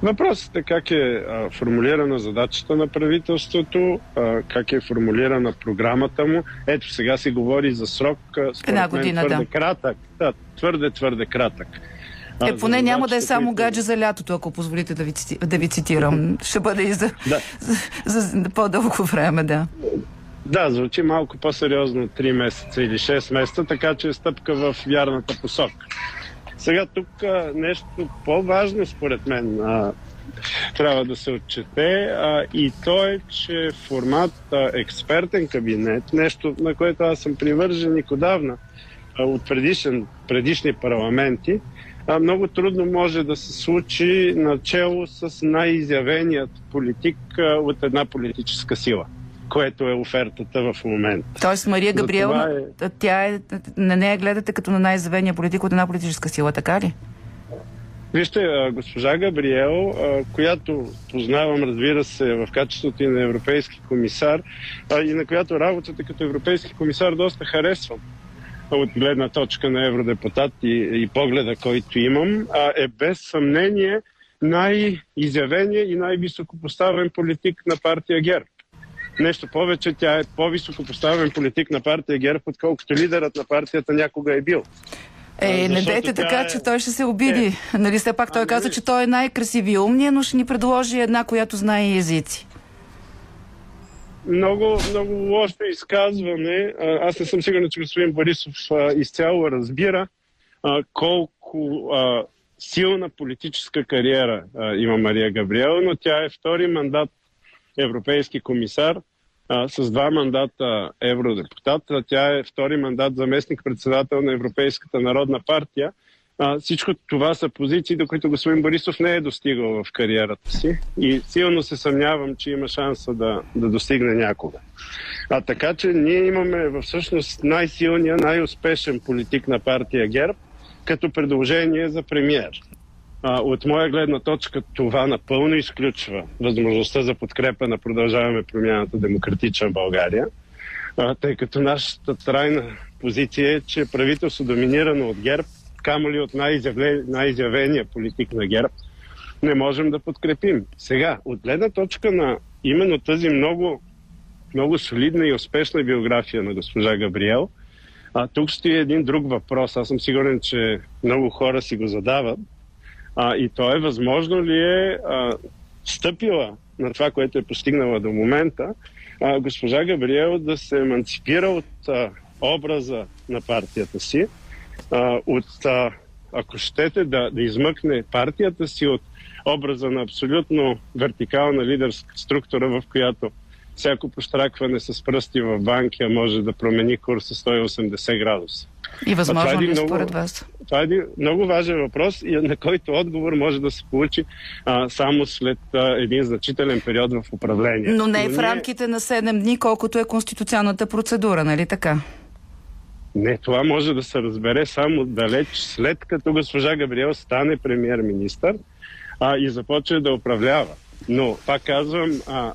Въпросът е как е а, формулирана задачата на правителството, а, как е формулирана програмата му. Ето сега се говори за срок, според Една година, мен, твърде да. кратък. Да, твърде, твърде кратък. Е, поне няма да е само гадже за лятото, ако позволите да ви, да ви цитирам. Ще бъде и за, да. за, за, за по-дълго време, да. Да, звучи малко по-сериозно 3 месеца или 6 месеца, така че е стъпка в вярната посока. Сега тук нещо по-важно според мен а, трябва да се отчете а, и то е, че формат а, експертен кабинет, нещо на което аз съм привържен и отдавна а, от предишен, предишни парламенти, а, много трудно може да се случи начало с най-изявеният политик от една политическа сила което е офертата в момента. Тоест Мария Габриел, е... тя е, на нея гледате като на най-завения политик от една политическа сила, така ли? Вижте, госпожа Габриел, която познавам, разбира се, в качеството и на европейски комисар, и на която работата като европейски комисар доста харесвам от гледна точка на евродепутат и, и погледа, който имам, е без съмнение най-изявения и най-високо поставен политик на партия ГЕРБ. Нещо повече, тя е по-високо поставен политик на партия ГЕРБ, отколкото лидерът на партията някога е бил. Е, не дейте така, е... че той ще се обиди. Е... Нали, все пак той а, каза, че той е най-красивия умния, но ще ни предложи една, която знае езици. Много, много лошо изказване. Аз не съм сигурен, че господин Борисов изцяло разбира колко силна политическа кариера има Мария Габриел, но тя е втори мандат европейски комисар с два мандата евродепутат. Тя е втори мандат заместник-председател на Европейската народна партия. А, всичко това са позиции, до които господин Борисов не е достигал в кариерата си и силно се съмнявам, че има шанса да, да достигне някога. А така че ние имаме всъщност най-силния, най-успешен политик на партия ГЕРБ като предложение за премьер. А, от моя гледна точка това напълно изключва възможността за подкрепа на продължаваме промяната демократична България, а, тъй като нашата трайна позиция е, че правителство доминирано от ГЕРБ камо ли от най-изявения политик на ГЕРБ, не можем да подкрепим. Сега, от гледна точка на именно тази много, много солидна и успешна биография на госпожа Габриел, а, тук стои един друг въпрос. Аз съм сигурен, че много хора си го задават. А, и то е възможно ли е а, стъпила на това, което е постигнала до момента, а, госпожа Габриел да се еманципира от а, образа на партията си, а, от, а, ако щете, да, да измъкне партията си от образа на абсолютно вертикална лидерска структура, в която всяко постракване с пръсти в банкия може да промени курса 180 градуса. И възможно е ли много, според вас? Това е един много важен въпрос, на който отговор може да се получи а, само след а, един значителен период в управление. Но не е в рамките на 7 дни, колкото е конституционната процедура, нали така? Не, това може да се разбере само далеч след като госпожа Габриел стане премьер-министър а, и започне да управлява. Но, пак казвам, а,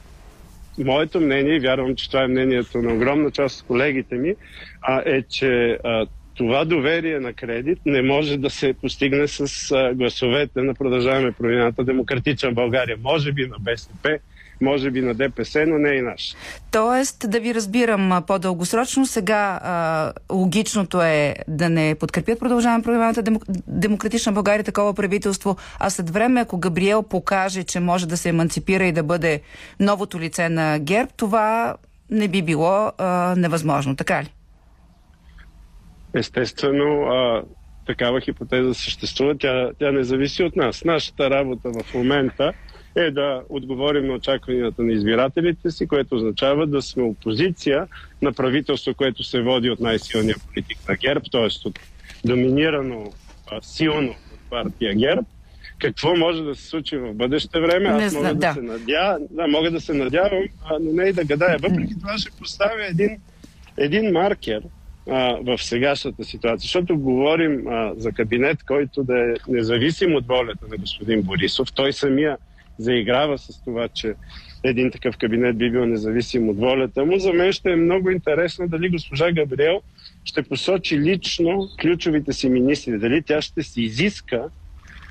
моето мнение, и вярвам, че това е мнението на огромна част от колегите ми, а, е, че а, това доверие на кредит не може да се постигне с а, гласовете на Продължаваме промяната Демократична България. Може би на БСП, може би на ДПС, но не и наш. Тоест, да ви разбирам по-дългосрочно, сега а, логичното е да не подкрепят продължаване програмата Демок... Демократична България такова правителство, а след време, ако Габриел покаже, че може да се еманципира и да бъде новото лице на ГЕРБ, това не би било а, невъзможно, така ли? Естествено, а, такава хипотеза съществува. Тя, тя не зависи от нас. Нашата работа в момента е да отговорим на очакванията на избирателите си, което означава да сме опозиция на правителство, което се води от най-силния политик на ГЕРБ, т.е. от доминирано а, силно от партия ГЕРБ. Какво може да се случи в бъдеще време? Аз мога да, да. се надя... да, мога да се надявам, а, но не и да гадая. Въпреки това ще поставя един, един маркер а, в сегашната ситуация, защото говорим а, за кабинет, който да е независим от волята на господин Борисов. Той самия заиграва с това, че един такъв кабинет би бил независим от волята му. За мен ще е много интересно дали госпожа Габриел ще посочи лично ключовите си министри, дали тя ще си изиска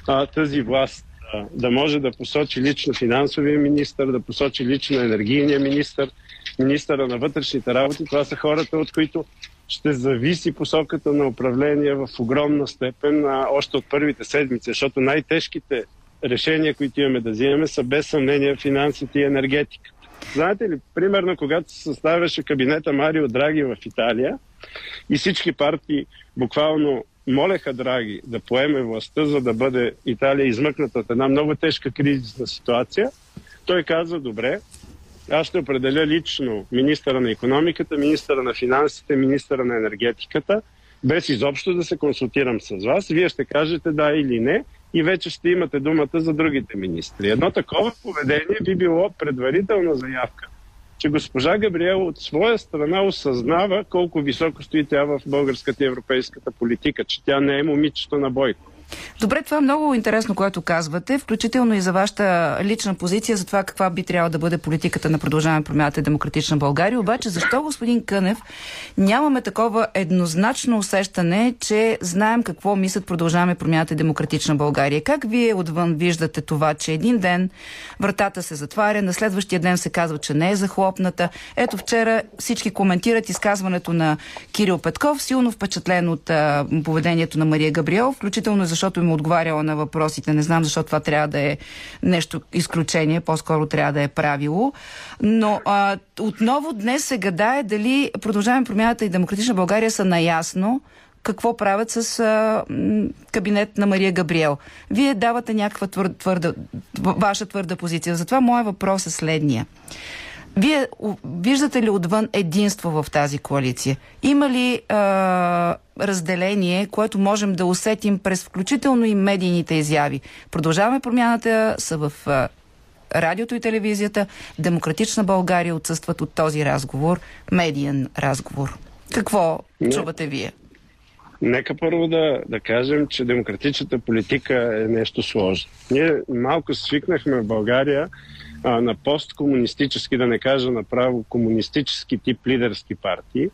а, тази власт а, да може да посочи лично финансовия министр, да посочи лично енергийния министр, министъра на вътрешните работи. Това са хората, от които ще зависи посоката на управление в огромна степен а, още от първите седмици, защото най-тежките решения, които имаме да взимаме, са без съмнение финансите и енергетика. Знаете ли, примерно, когато се съставяше кабинета Марио Драги в Италия и всички партии буквално молеха Драги да поеме властта, за да бъде Италия измъкната от една много тежка кризисна ситуация, той каза, добре, аз ще определя лично министъра на економиката, министъра на финансите, министъра на енергетиката, без изобщо да се консултирам с вас. Вие ще кажете да или не и вече ще имате думата за другите министри. Едно такова поведение би било предварителна заявка, че госпожа Габриел от своя страна осъзнава колко високо стои тя в българската и европейската политика, че тя не е момичето на бойко. Добре, това е много интересно, което казвате, включително и за вашата лична позиция за това каква би трябвало да бъде политиката на продължаване промяната демократична България. Обаче, защо, господин Кънев, нямаме такова еднозначно усещане, че знаем какво мислят продължаваме промяната демократична България? Как вие отвън виждате това, че един ден вратата се затваря, на следващия ден се казва, че не е захлопната? Ето вчера всички коментират изказването на Кирил Петков, силно впечатлен от а, поведението на Мария Габриел, включително за защото им отговаряла на въпросите. Не знам защо това трябва да е нещо изключение, по-скоро трябва да е правило. Но а, отново днес се гадае дали продължаваме промяната и Демократична България са наясно какво правят с а, кабинет на Мария Габриел. Вие давате някаква твърда, твърда, ваша твърда позиция. Затова моят въпрос е следния. Вие виждате ли отвън единство в тази коалиция? Има ли а, разделение, което можем да усетим през включително и медийните изяви? Продължаваме промяната, са в а, радиото и телевизията. Демократична България отсъстват от този разговор, медиен разговор. Какво Не. чувате вие? Нека първо да, да кажем, че демократичната политика е нещо сложно. Ние малко свикнахме в България а, на посткомунистически, да не кажа направо комунистически тип лидерски партии,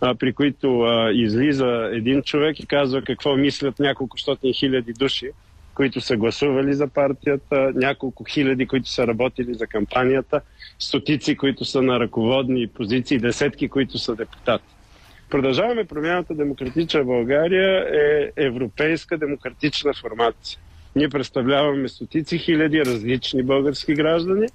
а, при които а, излиза един човек и казва какво мислят няколко стотни хиляди души, които са гласували за партията, няколко хиляди, които са работили за кампанията, стотици, които са на ръководни позиции, десетки, които са депутати. Продължаваме промяната Демократична България е европейска демократична формация. Ние представляваме стотици хиляди различни български граждани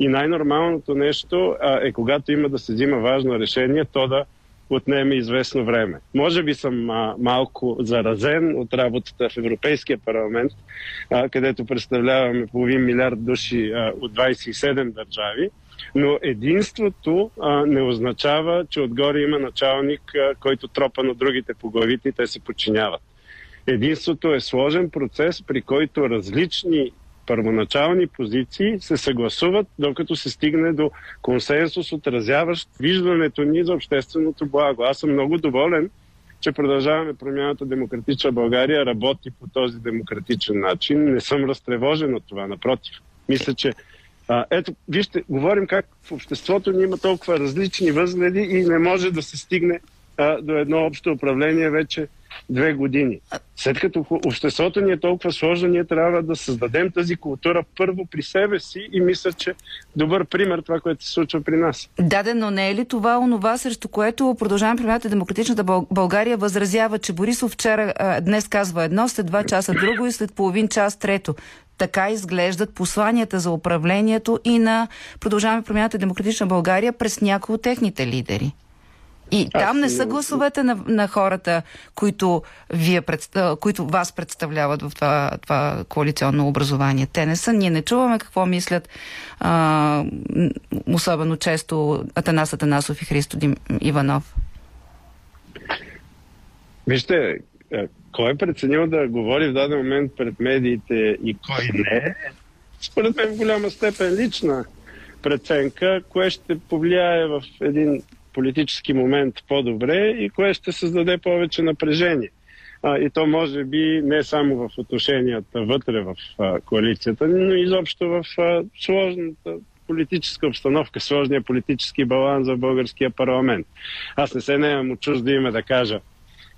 и най-нормалното нещо а, е когато има да се взима важно решение, то да отнеме известно време. Може би съм а, малко заразен от работата в Европейския парламент, а, където представляваме половин милиард души а, от 27 държави, но единството а, не означава, че отгоре има началник, а, който тропа на другите по главите и те се подчиняват. Единството е сложен процес, при който различни първоначални позиции се съгласуват, докато се стигне до консенсус, отразяващ виждането ни за общественото благо. Аз съм много доволен, че продължаваме промяната Демократична България работи по този демократичен начин. Не съм разтревожен от това, напротив. Мисля, че а, ето, вижте, говорим как в обществото ни има толкова различни възгледи и не може да се стигне а, до едно общо управление вече две години. След като обществото ни е толкова сложно, ние трябва да създадем тази култура първо при себе си и мисля, че добър пример това, което се случва при нас. Да, но не е ли това онова, срещу което продължаваме промяната Демократичната България възразява, че Борисов вчера, днес казва едно, след два часа друго и след половин час трето. Така изглеждат посланията за управлението и на продължаваме промяната Демократична България през някои от техните лидери. И Аз там не са гласовете на, на хората, които, вие които вас представляват в това, това коалиционно образование. Те не са. Ние не чуваме какво мислят а, особено често Атанас Атанасов и Христо Дим Иванов. Вижте, кой е преценил да говори в даден момент пред медиите и кой не, според мен в голяма степен лична преценка, кое ще повлияе в един политически момент по-добре и кое ще създаде повече напрежение. А, и то може би не само в отношенията вътре в а, коалицията, но изобщо в а, сложната политическа обстановка, сложния политически баланс в българския парламент. Аз не се наемам от чуждо име да кажа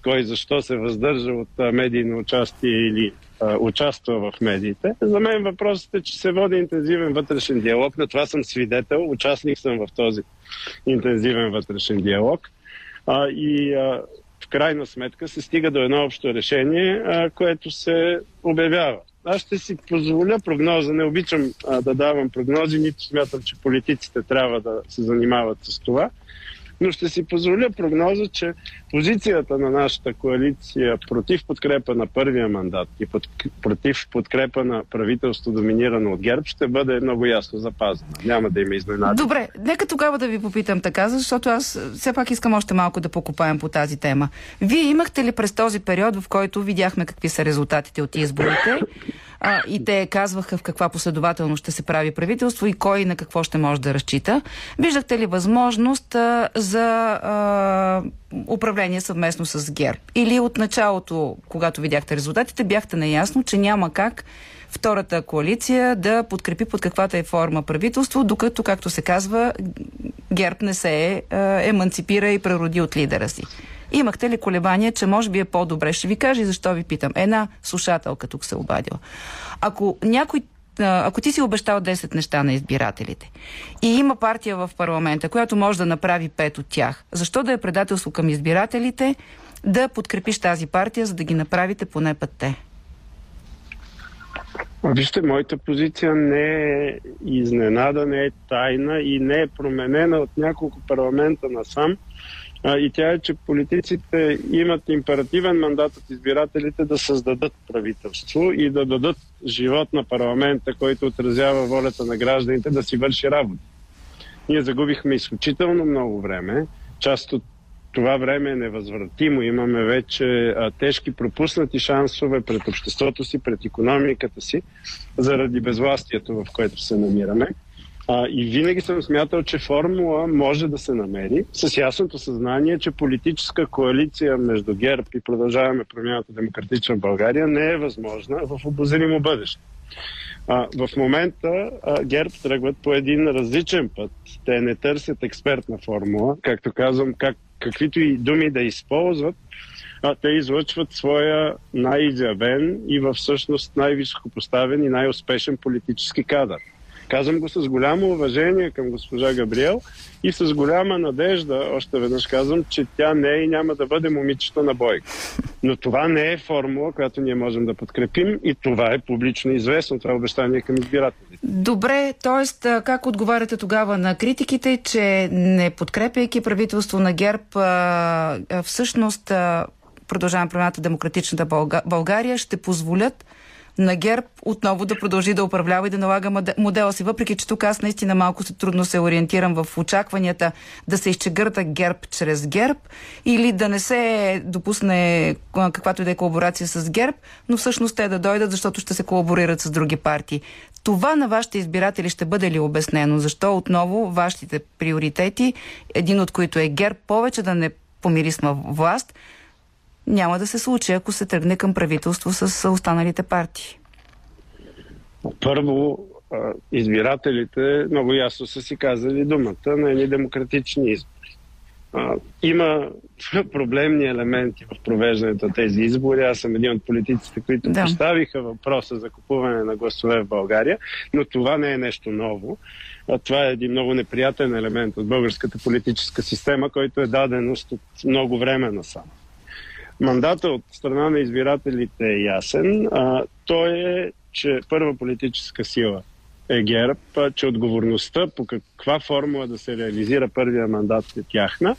кой защо се въздържа от медийно участие или а, участва в медиите. За мен въпросът е, че се води интензивен вътрешен диалог. На това съм свидетел, участник съм в този интензивен вътрешен диалог. А, и а, в крайна сметка се стига до едно общо решение, а, което се обявява. Аз ще си позволя прогноза. Не обичам а, да давам прогнози, нито смятам, че политиците трябва да се занимават с това но ще си позволя прогноза, че позицията на нашата коалиция против подкрепа на първия мандат и под, против подкрепа на правителство, доминирано от ГЕРБ, ще бъде много ясно запазена. Няма да има изненади. Добре, нека тогава да ви попитам така, защото аз все пак искам още малко да покупаем по тази тема. Вие имахте ли през този период, в който видяхме какви са резултатите от изборите, а, и те казваха в каква последователност ще се прави правителство и кой на какво ще може да разчита. Виждахте ли възможност а, за а, управление съвместно с ГЕРБ? Или от началото, когато видяхте резултатите, бяхте наясно, че няма как втората коалиция да подкрепи под каквата е форма правителство, докато, както се казва, ГЕРБ не се е, еманципира и прероди от лидера си. Имахте ли колебания, че може би е по-добре? Ще ви кажа и защо ви питам. Една слушателка тук се обадила. Ако някой ако ти си обещал 10 неща на избирателите и има партия в парламента, която може да направи 5 от тях, защо да е предателство към избирателите да подкрепиш тази партия, за да ги направите поне път те? Вижте, моята позиция не е изненада, не е тайна и не е променена от няколко парламента насам. И тя е, че политиците имат императивен мандат от избирателите да създадат правителство и да дадат живот на парламента, който отразява волята на гражданите да си върши работа. Ние загубихме изключително много време. Част от това време е невъзвратимо. Имаме вече а, тежки пропуснати шансове пред обществото си, пред економиката си, заради безвластието, в което се намираме. А, и винаги съм смятал, че формула може да се намери с ясното съзнание, че политическа коалиция между ГЕРБ и продължаваме промяната Демократична България не е възможна в обозримо бъдеще. А, в момента а, ГЕРБ тръгват по един различен път. Те не търсят експертна формула, както казвам, как, каквито и думи да използват, а, те излъчват своя най-изявен и всъщност най-високо поставен и най-успешен политически кадър. Казвам го с голямо уважение към госпожа Габриел и с голяма надежда, още веднъж казвам, че тя не е и няма да бъде момичето на бойка. Но това не е формула, която ние можем да подкрепим и това е публично известно, това е обещание към избирателите. Добре, т.е. как отговаряте тогава на критиките, че не подкрепяйки правителство на ГЕРБ, всъщност продължавам промяната Демократичната България ще позволят на ГЕРБ отново да продължи да управлява и да налага модела си. Въпреки, че тук аз наистина малко се трудно се ориентирам в очакванията да се изчегърта ГЕРБ чрез ГЕРБ или да не се допусне каквато и да е колаборация с ГЕРБ, но всъщност те да дойдат, защото ще се колаборират с други партии. Това на вашите избиратели ще бъде ли обяснено? Защо отново вашите приоритети, един от които е ГЕРБ, повече да не помирисма власт, няма да се случи, ако се тръгне към правителство с останалите партии? Първо, избирателите много ясно са си казали думата на едни демократични избори. Има (laughs) проблемни елементи в провеждането на тези избори. Аз съм един от политиците, които да. поставиха въпроса за купуване на гласове в България, но това не е нещо ново. Това е един много неприятен елемент от българската политическа система, който е даденост от много време насам. Мандата от страна на избирателите е ясен. А, той е, че първа политическа сила е ГЕРБ, че отговорността по каква формула да се реализира първия мандат е тяхна.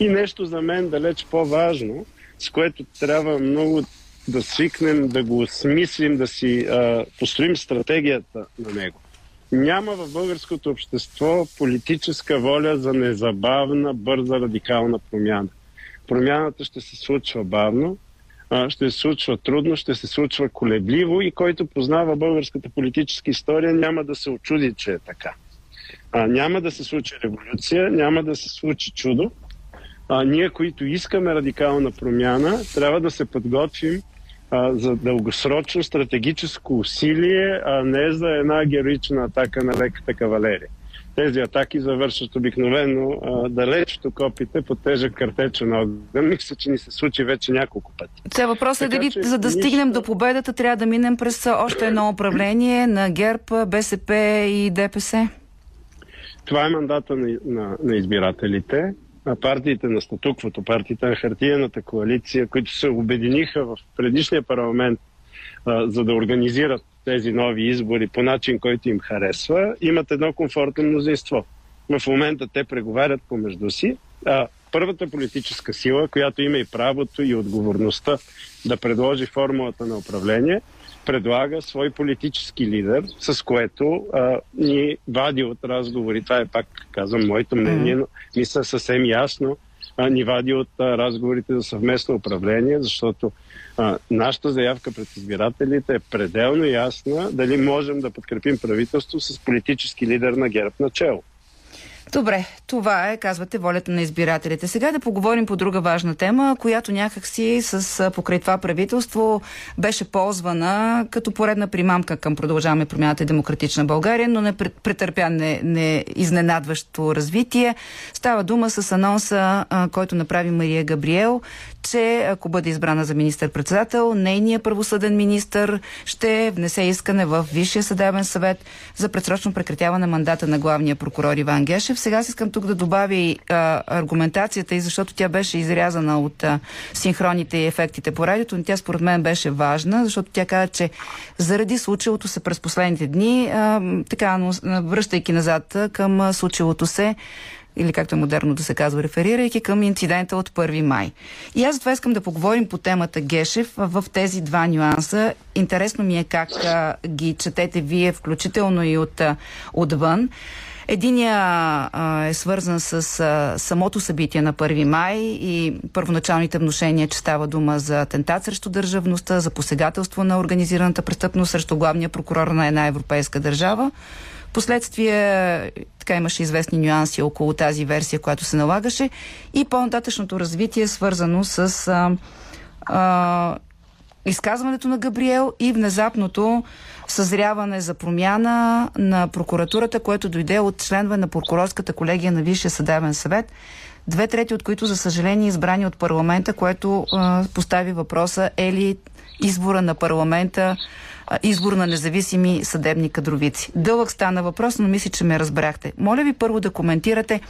И нещо за мен далеч по-важно, с което трябва много да свикнем, да го осмислим, да си а, построим стратегията на него. Няма в българското общество политическа воля за незабавна, бърза, радикална промяна промяната ще се случва бавно, ще се случва трудно, ще се случва колебливо и който познава българската политическа история няма да се очуди, че е така. Няма да се случи революция, няма да се случи чудо. Ние, които искаме радикална промяна, трябва да се подготвим за дългосрочно стратегическо усилие, а не за една героична атака на леката кавалерия тези атаки завършват обикновено далеч от окопите по тежък картечен огън. Мисля, че ни се случи вече няколко пъти. Сега въпросът е дали за да нищо... стигнем до победата трябва да минем през още едно управление на ГЕРБ, БСП и ДПС? Това е мандата на, на, на избирателите. А партиите на статуквото, партиите на хартияната коалиция, които се обединиха в предишния парламент, а, за да организират тези нови избори по начин, който им харесва, имат едно комфортно мнозинство. В момента те преговарят помежду си. А първата политическа сила, която има и правото и отговорността да предложи формулата на управление, предлага свой политически лидер, с което а, ни вади от разговори. Това е пак, казвам, моето мнение, но мисля съвсем ясно, а, ни вади от а, разговорите за съвместно управление, защото нашата заявка пред избирателите е пределно ясна дали можем да подкрепим правителство с политически лидер на ГЕРБ начало. Добре, това е, казвате, волята на избирателите. Сега да поговорим по друга важна тема, която някакси с покрай това правителство беше ползвана като поредна примамка към продължаваме промяната демократична България, но не претърпя не, не изненадващо развитие. Става дума с анонса, който направи Мария Габриел, че ако бъде избрана за министър-председател, нейният правосъден министър ще внесе искане в Висшия съдебен съвет за предсрочно прекратяване мандата на главния прокурор Иван Гешев. Сега искам тук да добавя и а, аргументацията и защото тя беше изрязана от а, синхроните и ефектите по радиото, но тя според мен беше важна, защото тя каза, че заради случилото се през последните дни, а, така, но, връщайки назад към случилото се, или както е модерно да се казва, реферирайки към инцидента от 1 май. И аз затова искам да поговорим по темата Гешев в тези два нюанса. Интересно ми е как а, ги четете вие, включително и от, а, отвън. Единия а, е свързан с а, самото събитие на 1 май и първоначалните вношения, че става дума за атентат срещу държавността, за посегателство на организираната престъпност срещу главния прокурор на една европейска държава. Последствие така имаше известни нюанси около тази версия, която се налагаше и по-нататъчното развитие свързано с а, а, изказването на Габриел и внезапното съзряване за промяна на прокуратурата, което дойде от членове на прокурорската колегия на Висшия съдебен съвет, две трети от които, за съжаление, избрани от парламента, което а, постави въпроса е ли избора на парламента избор на независими съдебни кадровици. Дълъг стана въпрос, но мисля, че ме разбрахте. Моля ви първо да коментирате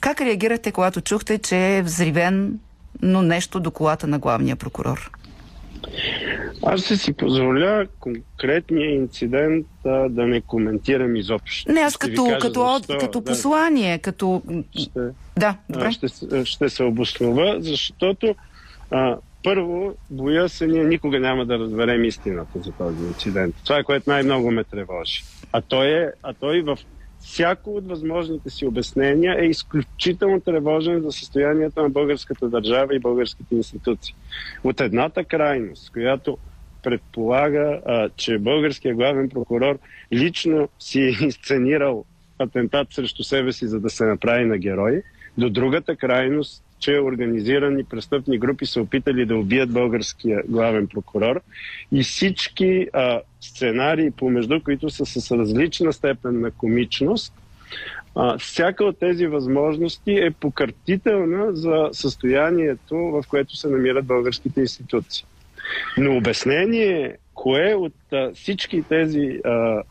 как реагирате, когато чухте, че е взривен но нещо до колата на главния прокурор. Аз ще си позволя конкретния инцидент а, да не коментирам изобщо. Не, аз като, като, защо, като да, послание, като... Ще, да, добре. Ще, ще се обоснова, защото а, първо, боя се, ние никога няма да разберем истината за този инцидент. Това е което най-много ме тревожи. А той, е, а той в всяко от възможните си обяснения е изключително тревожен за състоянието на българската държава и българските институции. От едната крайност, която предполага, а, че българският главен прокурор лично си е изценирал атентат срещу себе си, за да се направи на герой, до другата крайност, че организирани престъпни групи са опитали да убият българския главен прокурор и всички а, сценарии помежду, които са с различна степен на комичност, а, всяка от тези възможности е покъртителна за състоянието, в което се намират българските институции. Но обяснение кое от а, всички тези, а,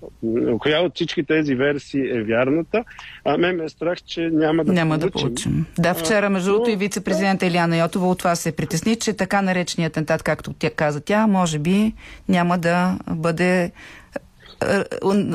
коя от всички тези версии е вярната, а мен ме е страх, че няма да няма получим. да получим. Да, вчера, между другото, и вице-президента Иляна Йотова от това се притесни, че така нареченият атентат, както тя каза тя, може би няма да бъде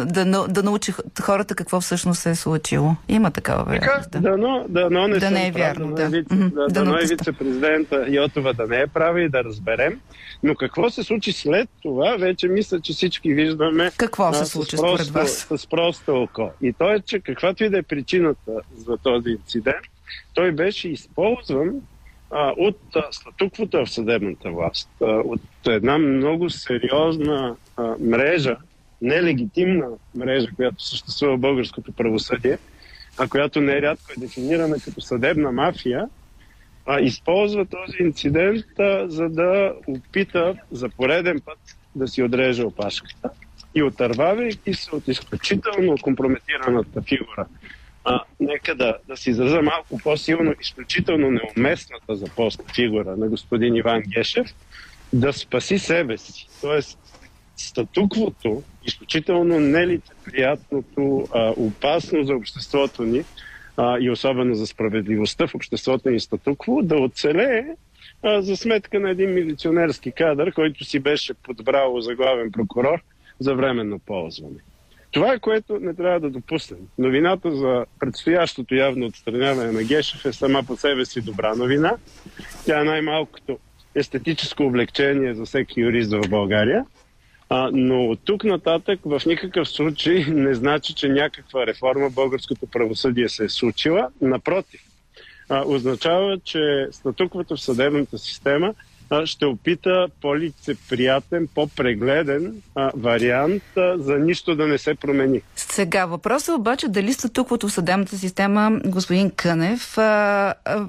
да, да научи хората какво всъщност се е случило. Има такава вероятност. Да. Дано, дано не, да не е вярно. Да. Вице, да, дано е вице-президента Йотова да не е прави и да разберем. Но какво се случи след това, вече мисля, че всички виждаме. Какво се случи според вас? С просто око. И то е, че каквато и да е причината за този инцидент, той беше използван а, от а, статуквото в съдебната власт, а, от една много сериозна а, мрежа нелегитимна мрежа, която съществува в българското правосъдие, а която нерядко е дефинирана като съдебна мафия, а, използва този инцидент, а, за да опита за пореден път да си отреже опашката и отървавайки се от изключително компрометираната фигура. А, нека да, да си израза малко по-силно, изключително неуместната за пост фигура на господин Иван Гешев, да спаси себе си. Тоест, статуквото, изключително нелицеприятното, опасно за обществото ни а, и особено за справедливостта в обществото ни статукво, да оцелее а, за сметка на един милиционерски кадър, който си беше подбрал за главен прокурор за временно ползване. Това е което не трябва да допуснем. Новината за предстоящото явно отстраняване на Гешев е сама по себе си добра новина. Тя е най-малкото естетическо облегчение за всеки юрист в България. А, но тук нататък в никакъв случай (laughs) не значи, че някаква реформа българското правосъдие се е случила. Напротив, а, означава, че статуквото в съдебната система а, ще опита по-лицеприятен, по-прегледен а, вариант а, за нищо да не се промени. Сега въпросът е обаче дали статуквото в съдебната система, господин Кънев, а, а,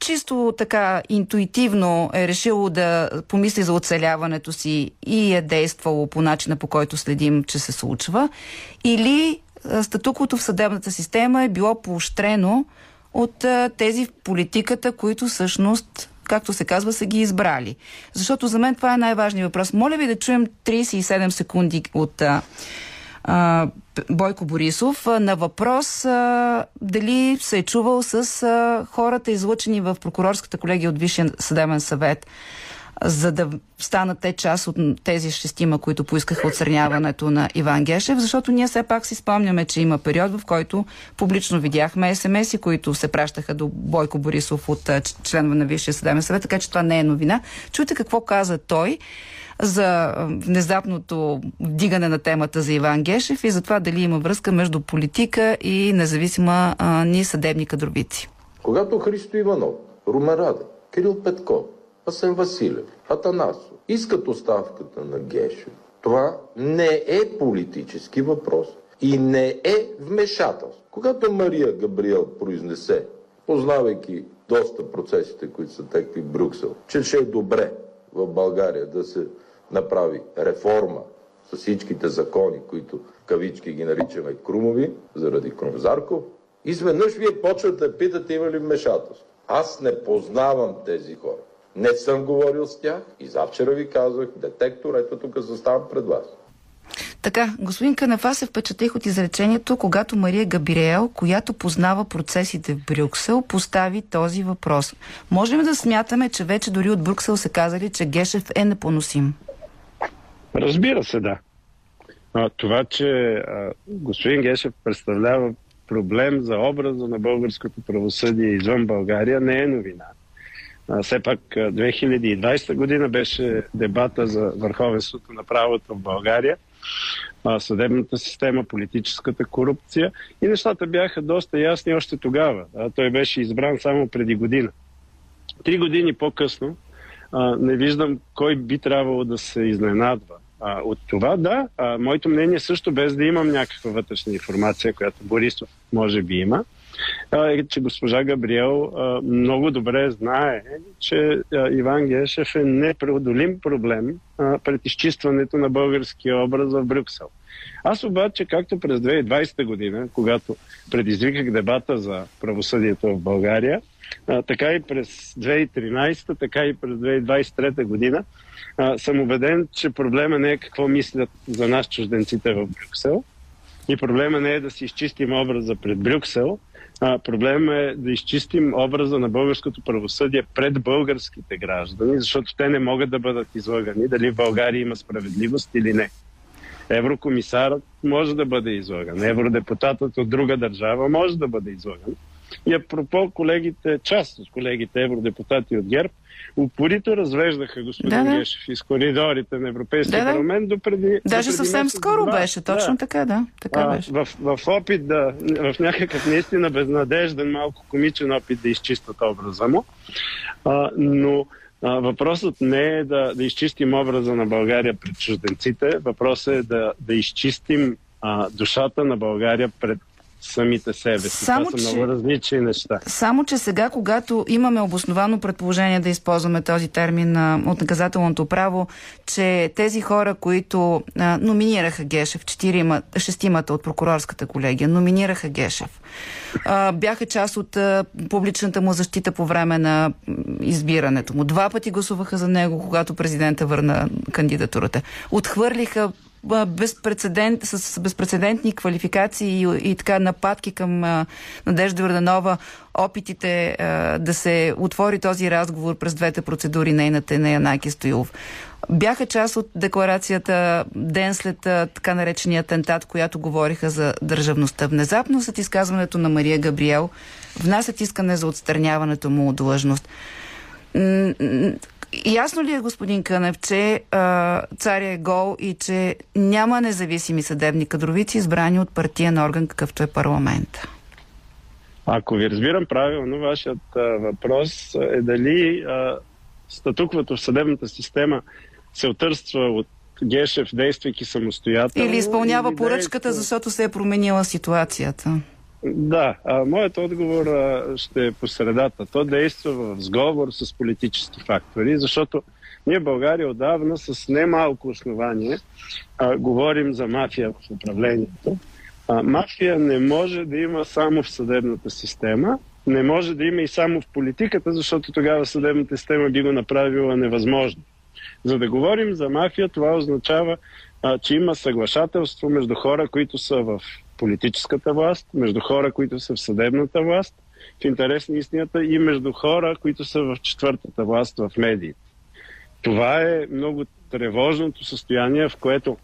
чисто така интуитивно е решило да помисли за оцеляването си и е действало по начина по който следим, че се случва, или статуквото в съдебната система е било поощрено от тези в политиката, които всъщност както се казва, са ги избрали. Защото за мен това е най-важният въпрос. Моля ви да чуем 37 секунди от Бойко Борисов на въпрос а, дали се е чувал с а, хората излъчени в прокурорската колегия от Висшия съдебен съвет за да станат те част от тези шестима, които поискаха отстраняването на Иван Гешев, защото ние все пак си спомняме, че има период, в който публично видяхме СМС-и, които се пращаха до Бойко Борисов от членове на Висшия съдебен съвет, така че това не е новина. Чуйте какво каза той за внезапното вдигане на темата за Иван Гешев и за това дали има връзка между политика и независима а, ни съдебни кадровици. Когато Христо Иванов, Румен Раде, Кирил Петков, Асен Василев, Атанасо искат оставката на Гешев, това не е политически въпрос и не е вмешателство. Когато Мария Габриел произнесе, познавайки доста процесите, които са текли в Брюксел, че ще е добре в България да се направи реформа с всичките закони, които кавички ги наричаме крумови, заради Крумзарков, изведнъж вие почвате да питате има ли вмешателство. Аз не познавам тези хора. Не съм говорил с тях и завчера ви казах, детектор, ето тук заставам пред вас. Така, господин Канев, аз се впечатлих от изречението, когато Мария Габриел, която познава процесите в Брюксел, постави този въпрос. Можем да смятаме, че вече дори от Брюксел се казали, че Гешев е непоносим? Разбира се, да. А, това, че а, господин Гешев представлява проблем за образа на българското правосъдие извън България, не е новина. А, все пак 2020 година беше дебата за върховенството на правото в България, а, съдебната система, политическата корупция и нещата бяха доста ясни още тогава. А, той беше избран само преди година. Три години по-късно а, не виждам кой би трябвало да се изненадва. А, от това, да, а, моето мнение също, без да имам някаква вътрешна информация, която Борисов може би има, е, че госпожа Габриел много добре знае, че Иван Гешев е непреодолим проблем пред изчистването на българския образ в Брюксел. Аз обаче, както през 2020 година, когато предизвиках дебата за правосъдието в България, така и през 2013, така и през 2023 година, съм убеден, че проблема не е какво мислят за нас чужденците в Брюксел. И проблема не е да си изчистим образа пред Брюксел, а, проблем е да изчистим образа на българското правосъдие пред българските граждани, защото те не могат да бъдат излагани дали в България има справедливост или не. Еврокомисарът може да бъде излаган, евродепутатът от друга държава може да бъде излаган. И апропо колегите, част от колегите евродепутати от ГЕРБ, упорито развеждаха господин да, да. Гешев из коридорите на Европейския да, парламент до преди. Даже съвсем скоро два. беше, точно да. така, да. Така а, беше. В, в опит да, в някакъв наистина безнадежден, малко комичен опит да изчистят образа му. А, но а, въпросът не е да, да изчистим образа на България пред чужденците, въпросът е да, да изчистим а, душата на България пред самите себе си. Само, Това са че, много различни неща. Само, че сега, когато имаме обосновано предположение да използваме този термин а, от наказателното право, че тези хора, които а, номинираха Гешев, четирима, шестимата от прокурорската колегия, номинираха Гешев, а, бяха част от а, публичната му защита по време на избирането му. Два пъти гласуваха за него, когато президента върна кандидатурата. Отхвърлиха безпредседент, с безпредседентни квалификации и, и така нападки към а, Надежда Върданова, опитите а, да се отвори този разговор през двете процедури, нейната на Янаки Стоилов. Бяха част от декларацията ден след а, така наречения атентат, която говориха за държавността. Внезапно след изказването на Мария Габриел внасят искане за отстраняването му от длъжност Ясно ли е, господин Кънев, че а, царя е гол и че няма независими съдебни кадровици, избрани от партиен орган, какъвто е парламент? Ако ви разбирам правилно, вашият а, въпрос е дали а, статуквото в съдебната система се отърства от Гешев, действайки самостоятелно. Или изпълнява или поръчката, действа... защото се е променила ситуацията. Да, а, моят отговор а, ще е по средата. То действа в сговор с политически фактори, защото ние България отдавна с немалко основание а, говорим за мафия в управлението. А, мафия не може да има само в съдебната система, не може да има и само в политиката, защото тогава съдебната система би го направила невъзможно. За да говорим за мафия, това означава, а, че има съглашателство между хора, които са в политическата власт, между хора, които са в съдебната власт, в интерес на истината и между хора, които са в четвъртата власт в медиите. Това е много тревожното състояние, в което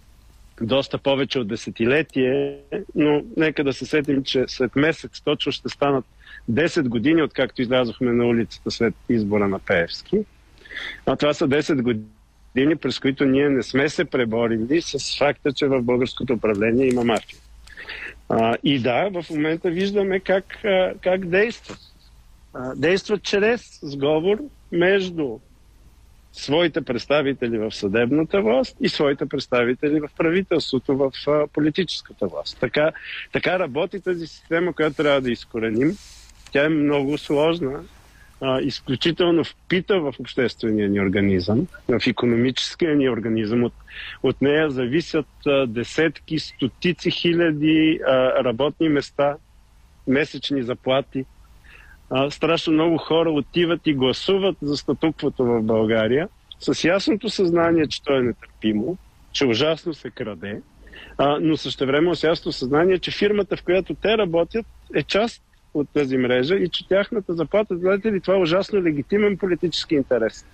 доста повече от десетилетие, но нека да се сетим, че след месец точно ще станат 10 години, откакто излязохме на улицата след избора на Пеевски. А това са 10 години, през които ние не сме се преборили с факта, че в българското управление има мафия. А, и да, в момента виждаме как, как действат. А, действат чрез сговор между своите представители в съдебната власт и своите представители в правителството, в политическата власт. Така, така работи тази система, която трябва да изкореним. Тя е много сложна, а, изключително впита в обществения ни организъм, в економическия ни организъм. От, от нея зависят а, десетки, стотици хиляди а, работни места, месечни заплати. А, страшно много хора отиват и гласуват за статуквото в България с ясното съзнание, че то е нетърпимо, че ужасно се краде, а, но същевременно с ясното съзнание, че фирмата, в която те работят, е част от тази мрежа и че тяхната заплата, знаете ли, това е ужасно легитимен политически интерес.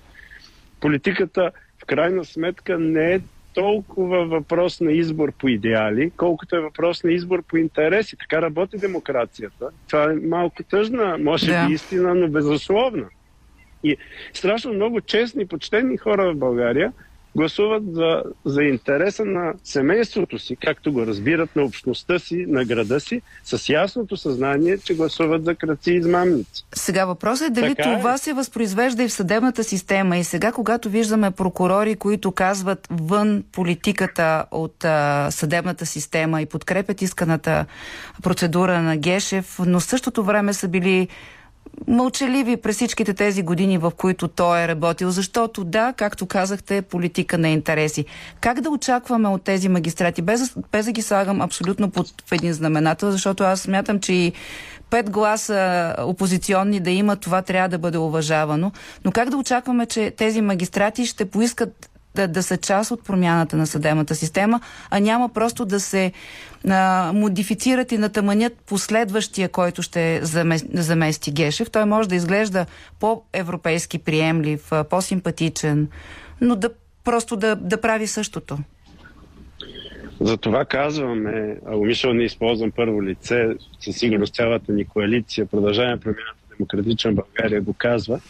Политиката в крайна сметка не е толкова въпрос на избор по идеали, колкото е въпрос на избор по интереси. Така работи демокрацията. Това е малко тъжна, може Да. би истина, но безусловна. И страшно много честни, почтени хора в България гласуват за, за интереса на семейството си, както го разбират на общността си, на града си, с ясното съзнание, че гласуват за кръци и измамници. Сега въпросът е дали Така е. това се възпроизвежда и в съдебната система. И сега, когато виждаме прокурори, които казват вън политиката от а, съдебната система и подкрепят исканата процедура на Гешев, но в същото време са били мълчаливи през всичките тези години, в които той е работил, защото да, както казахте, е политика на интереси. Как да очакваме от тези магистрати, без, без да ги слагам абсолютно под един знаменател, защото аз смятам, че и пет гласа опозиционни да има, това трябва да бъде уважавано. Но как да очакваме, че тези магистрати ще поискат да, да са част от промяната на съдебната система, а няма просто да се а, модифицират и натъманят последващия, който ще замести, замести Гешев. Той може да изглежда по-европейски приемлив, по-симпатичен, но да просто да, да прави същото. За това казваме, а умишлено не използвам първо лице, със сигурност цялата ни коалиция, продължаваме промяната Демократична България го казва,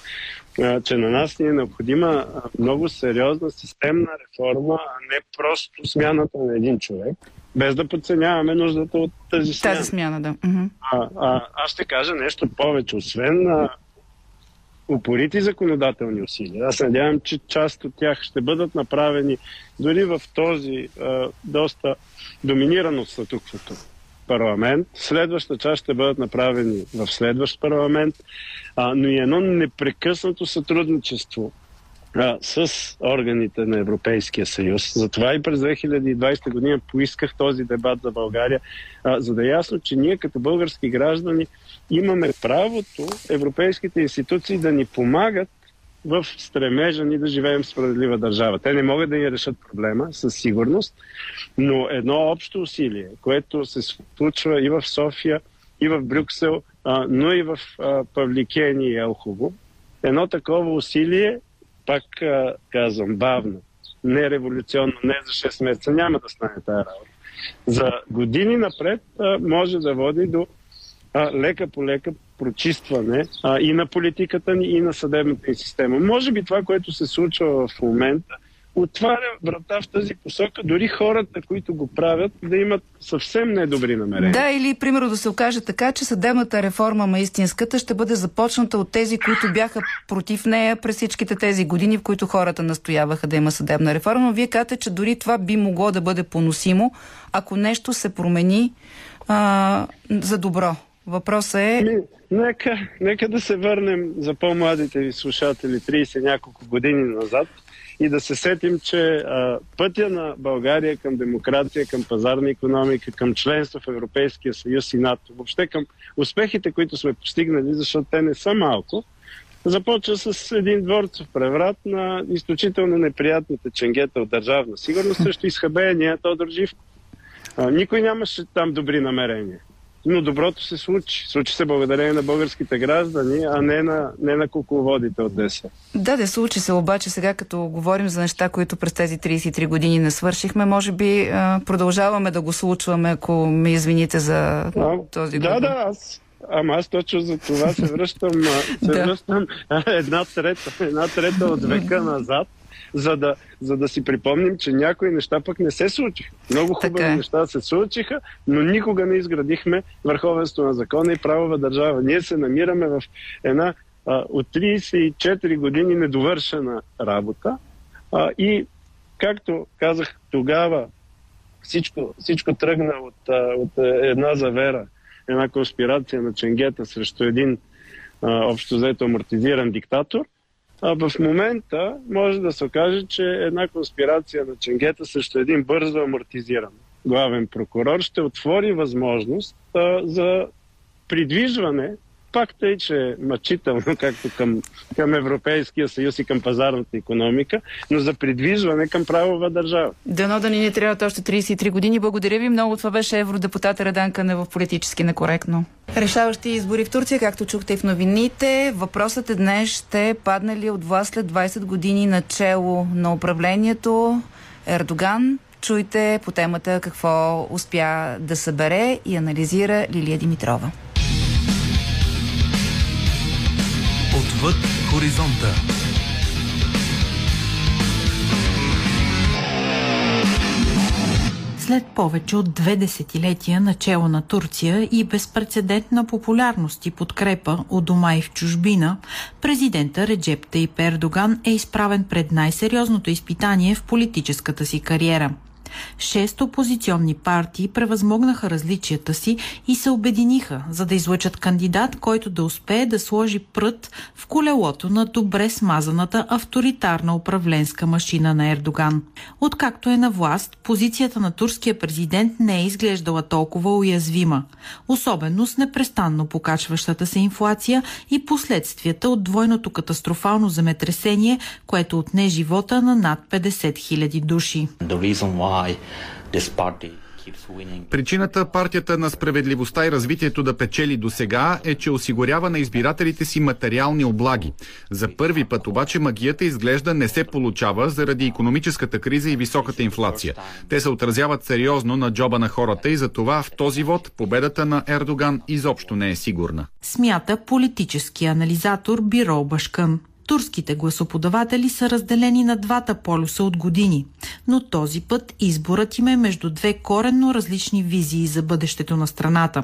че на нас ни е необходима много сериозна системна реформа, а не просто смяната на един човек, без да подценяваме нуждата от тази смяна. Тази смяна, да. А, а, аз ще кажа нещо повече, освен на упорити законодателни усилия. Аз надявам, че част от тях ще бъдат направени дори в този а, доста доминиран от статуквото парламент. Следваща част ще бъдат направени в следващ парламент, а, но и едно непрекъснато сътрудничество а, с органите на Европейския съюз. Затова и през 2020 година поисках този дебат за България, а, за да е ясно, че ние като български граждани имаме правото европейските институции да ни помагат в стремежа ни да живеем в справедлива държава. Те не могат да ни решат проблема, със сигурност, но едно общо усилие, което се случва и в София, и в Брюксел, а, но и в а, Павликени и Елхово, едно такова усилие, пак а, казвам, бавно, не революционно, не за 6 месеца, няма да стане тази работа. За години напред а, може да води до а, лека по лека прочистване а, и на политиката ни, и на съдебната ни система. Може би това, което се случва в момента, отваря врата в тази посока, дори хората, които го правят, да имат съвсем недобри намерения. Да, или примерно да се окаже така, че съдебната реформа, ма истинската, ще бъде започната от тези, които бяха против нея през всичките тези години, в които хората настояваха да има съдебна реформа. Вие казвате, че дори това би могло да бъде поносимо, ако нещо се промени а, за добро. Въпросът е... Ми, нека, нека да се върнем за по-младите ви слушатели 30 няколко години назад и да се сетим, че а, пътя на България към демокрация, към пазарна економика, към членство в Европейския съюз и НАТО, въобще към успехите, които сме постигнали, защото те не са малко, започва с един дворцов преврат на изключително неприятните ченгета от държавна сигурност срещу изхабения Тодор Живко. Никой нямаше там добри намерения. Но доброто се случи. Случи се благодарение на българските граждани, а не на, не на кукловодите от ДС. Да, да, случи се, обаче сега като говорим за неща, които през тези 33 години не свършихме, може би а, продължаваме да го случваме, ако ме извините за а, този Да, говор. да, аз Ама аз точно за това се връщам, се (laughs) връщам една, трета, една трета от века (laughs) назад, за да, за да си припомним, че някои неща пък не се случиха. Много хубави Така е. неща се случиха, но никога не изградихме върховенство на закона и правова държава. Ние се намираме в една а, от 34 години недовършена работа а, и, както казах тогава, всичко, всичко тръгна от, а, от една завера, една конспирация на Ченгета срещу един а, общо взето амортизиран диктатор. А в момента може да се окаже, че една конспирация на Ченгета срещу един бързо амортизиран главен прокурор ще отвори възможност а, за придвижване, пак тъй, че е мъчително, (laughs) както към, към Европейския съюз и към пазарната економика, но за придвижване към правова държава. Дано да ни не трябват още 33 години. Благодаря ви много. Това беше евродепутат Радан Кънев в политически некоректно. Решаващи избори в Турция, както чухте и в новините. Въпросът е днес ще падне ли от власт след 20 години начало на управлението Ердоган. Чуйте по темата какво успя да събере и анализира Лилия Димитрова. Отвъд хоризонта. След повече от две десетилетия начало на Турция и безпредседентна популярност и подкрепа у дома и в чужбина, президента Реджеп Таип Ердоган е изправен пред най-сериозното изпитание в политическата си кариера. Шест опозиционни партии превъзмогнаха различията си и се обединиха, за да излъчат кандидат, който да успее да сложи прът в колелото на добре смазаната авторитарна управленска машина на Ердоган. Откакто е на власт, позицията на турския президент не е изглеждала толкова уязвима, особено с непрестанно покачващата се инфлация и последствията от двойното катастрофално земетресение, което отне живота на над 50 000 души. Причината партията на справедливостта и развитието да печели до сега е, че осигурява на избирателите си материални облаги. За първи път обаче магията изглежда не се получава заради економическата криза и високата инфлация. Те се отразяват сериозно на джоба на хората и за това в този вод победата на Ердоган изобщо не е сигурна. Смята политически анализатор Биро Башкън. Турските гласоподаватели са разделени на двата полюса от години, но този път изборът им е между две коренно различни визии за бъдещето на страната.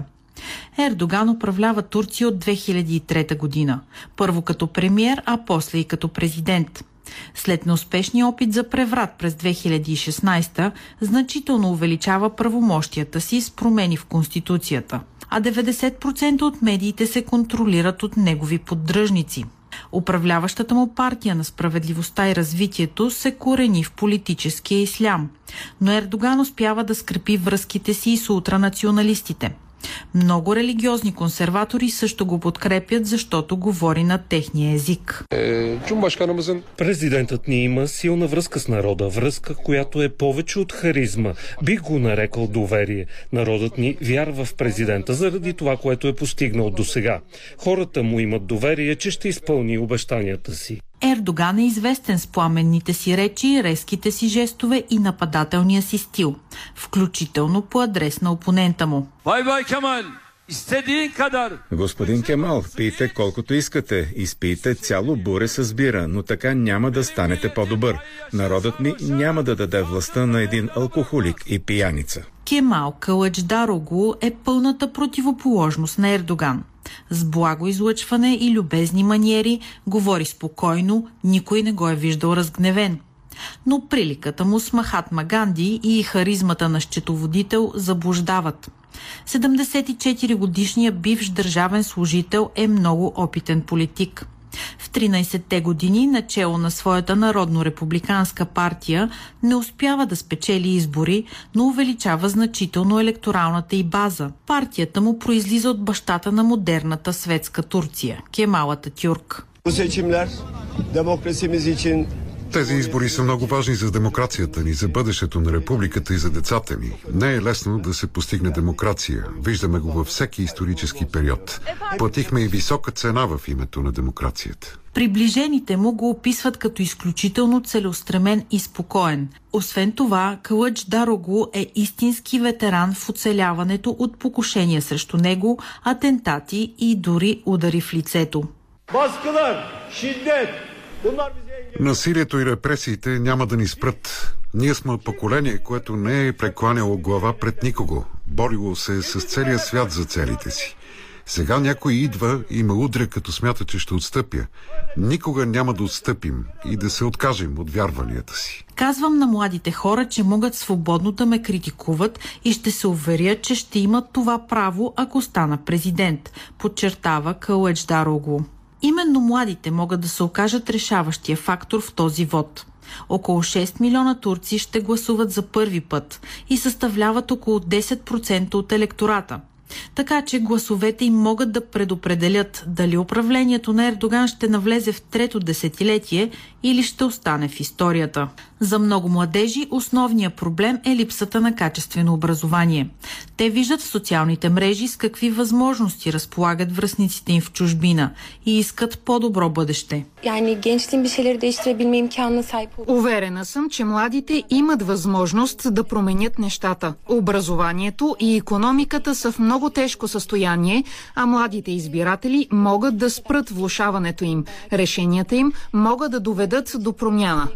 Ердоган управлява Турция от 2003 година. Първо като премьер, а после и като президент. След неуспешния опит за преврат през 2016, значително увеличава правомощията си с промени в Конституцията. А 90% от медиите се контролират от негови поддръжници. Управляващата му партия на справедливостта и развитието се корени в политическия ислям. Но Ердоган успява да скрепи връзките си и с ултранационалистите. Много религиозни консерватори също го подкрепят, защото говори на техния език. Президентът ни има силна връзка с народа, връзка, която е повече от харизма. Бих го нарекал доверие. Народът ни вярва в президента заради това, което е постигнал до сега. Хората му имат доверие, че ще изпълни обещанията си. Ердоган е известен с пламенните си речи, резките си жестове и нападателния си стил, включително по адрес на опонента му. Kemal, istediğin kadar. Господин Кемал, пийте колкото искате. Изпийте цяло буре с бира, но така няма да станете по-добър. Народът ми няма да даде властта на един алкохолик и пияница. Кемал Калъчдароглу е пълната противоположност на Ердоган. С благо излъчване и любезни маниери, говори спокойно, никой не го е виждал разгневен. Но приликата му с Махатма Ганди и харизмата на счетоводител заблуждават. 74-годишният бивш държавен служител е много опитен политик. В 13-те години, начало на своята народно-републиканска партия, не успява да спечели избори, но увеличава значително електоралната й база. Партията му произлиза от бащата на модерната светска Турция – Кемалата Тюрк. Bu seçimler demokrasimiz Тези избори са много важни за демокрацията ни, за бъдещето на републиката и за децата ни. Не е лесно да се постигне демокрация. Виждаме го във всеки исторически период. Платихме и висока цена в името на демокрацията. Приближените му го описват като изключително целеустремен и спокоен. Освен това, Кълъч Дарогу е истински ветеран в оцеляването от покушения срещу него, атентати и дори удари в лицето. baskılar, şiddet bunlar Насилието и репресиите няма да ни спрат. Ние сме поколение, което не е прекланяло глава пред никого. Борило се с целия свят за целите си. Сега някой идва и ме удря, като смята, че ще отстъпя. Никога няма да отстъпим и да се откажем от вярванията си. Казвам на младите хора, че могат свободно да ме критикуват и ще се уверя, че ще имат това право, ако стана президент, подчертава Кълъч Дарогло. Именно младите могат да се окажат решаващия фактор в този вод. Около 6 милиона турци ще гласуват за първи път и съставляват около 10% от електората. Така че гласовете им могат да предопределят дали управлението на Ердоган ще навлезе в трето десетилетие или ще остане в историята. За много младежи основният проблем е липсата на качествено образование. Те виждат в социалните мрежи с какви възможности разполагат връзниците им в чужбина и искат по-добро бъдеще. Уверена съм, че младите имат възможност да променят нещата. Образованието и економиката са в много тежко състояние, а младите избиратели могат да спрат влушаването им. Решенията им могат да доведат до промяна.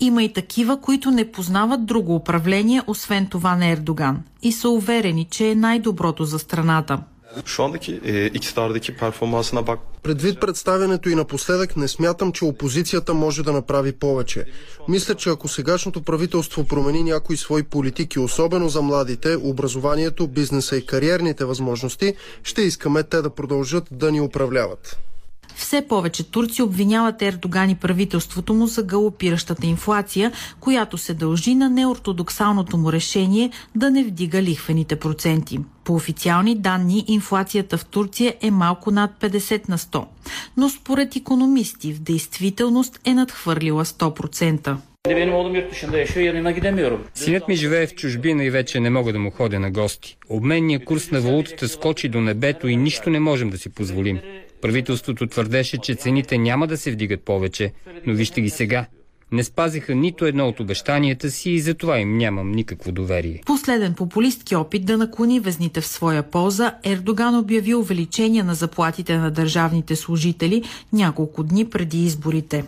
Има и такива, които не познават друго управление, освен това на Ердоган, и са уверени, че е най-доброто за страната. Şu andaki e, iktidardaki performansına bak. Предвид представянето и напоследък, не смятам, че опозицията може да направи повече. Мисля, че ако сегашното правителство промени някои свои политики, особено за младите, образованието, бизнеса и кариерните възможности, ще искаме те да продължат да ни управляват. Все повече турци обвиняват Ердоган и правителството му за галопиращата инфлация, която се дължи на неортодоксалното му решение да не вдига лихвените проценти. По официални данни инфлацията в Турция е малко над 50 на 100, но според економисти в действителност е надхвърлила 100%. Benim oğlum yurt dışında yaşıyor, yanına gidemiyorum. Синът ми живее в чужбина и вече не мога да му ходя на гости. Обменният курс на валутата скочи до небето и нищо не можем да си позволим. Правителството твърдеше, че цените няма да се вдигат повече, но вижте ги сега. Не спазиха нито едно от обещанията си и затова им нямам никакво доверие. Последен популистки опит да наклони везните в своя полза, Ердоган обяви увеличение на заплатите на държавните служители няколко дни преди изборите.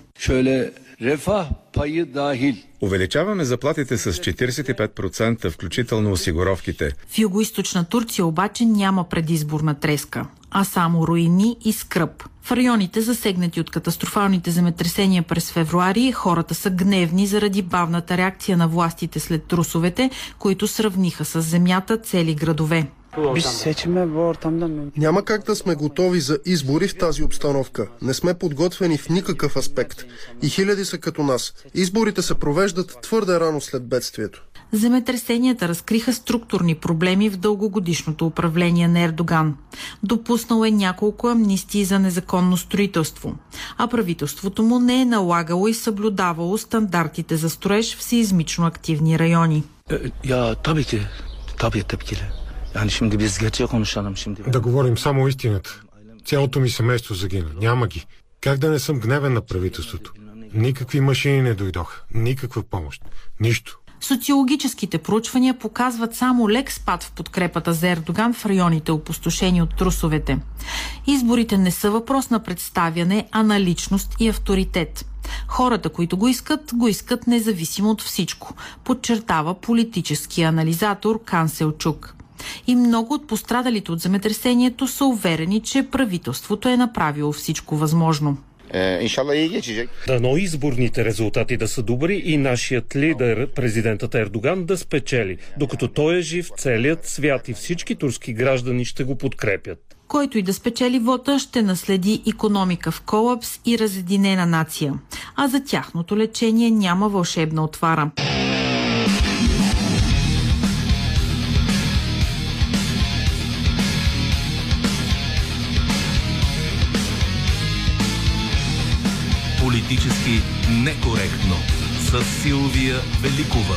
Увеличаваме заплатите с 45%, включително осигуровките. В югоизточна Турция обаче няма предизборна треска, а само руини и скръп. В районите, засегнати от катастрофалните земетресения през февруари, хората са гневни заради бавната реакция на властите след трусовете, които сравниха с земята цели градове. Няма как да сме готови за избори в тази обстановка. Не сме подготвени в никакъв аспект. И хиляди са като нас. Изборите се провеждат твърде рано след бедствието. Земетресенията разкриха структурни проблеми в дългогодишното управление на Ердоган. Допуснал е няколко амнистии за незаконно строителство, а правителството му не е налагало и съблюдавало стандартите за строеж в сеизмично активни райони. Şimdi biz gerçeği konuşalım şimdi. Да говорим само истината. Цялото ми семейство загина. Няма ги. Как да не съм гневен на правителството? Никакви машини не дойдоха. Никаква помощ. Нищо. Социологическите проучвания показват само лек спад в подкрепата за Ердоган в районите опустошени от трусовете. Изборите не са въпрос на представяне, а на личност и авторитет. Хората, които го искат, го искат независимо от всичко, подчертава политически анализатор Канселчук. И много от пострадалите от земетресението са уверени, че правителството е направило всичко възможно. İnşallah iyi geçecek. Дано изборните резултати да са добри и нашият лидер, президентът Ердоган, да спечели. Докато той е жив, целият свят и всички турски граждани ще го подкрепят. Който и да спечели вота, ще наследи економика в колапс и разединена нация. А за тяхното лечение няма вълшебна отвара. Политически некоректно с Силвия Великова.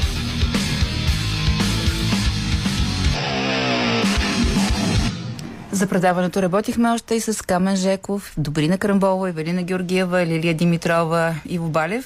За предаването работихме още и с Камен Жеков, Добрина Крамболова, Евелина Георгиева, Лилия Димитрова, Иво Балев.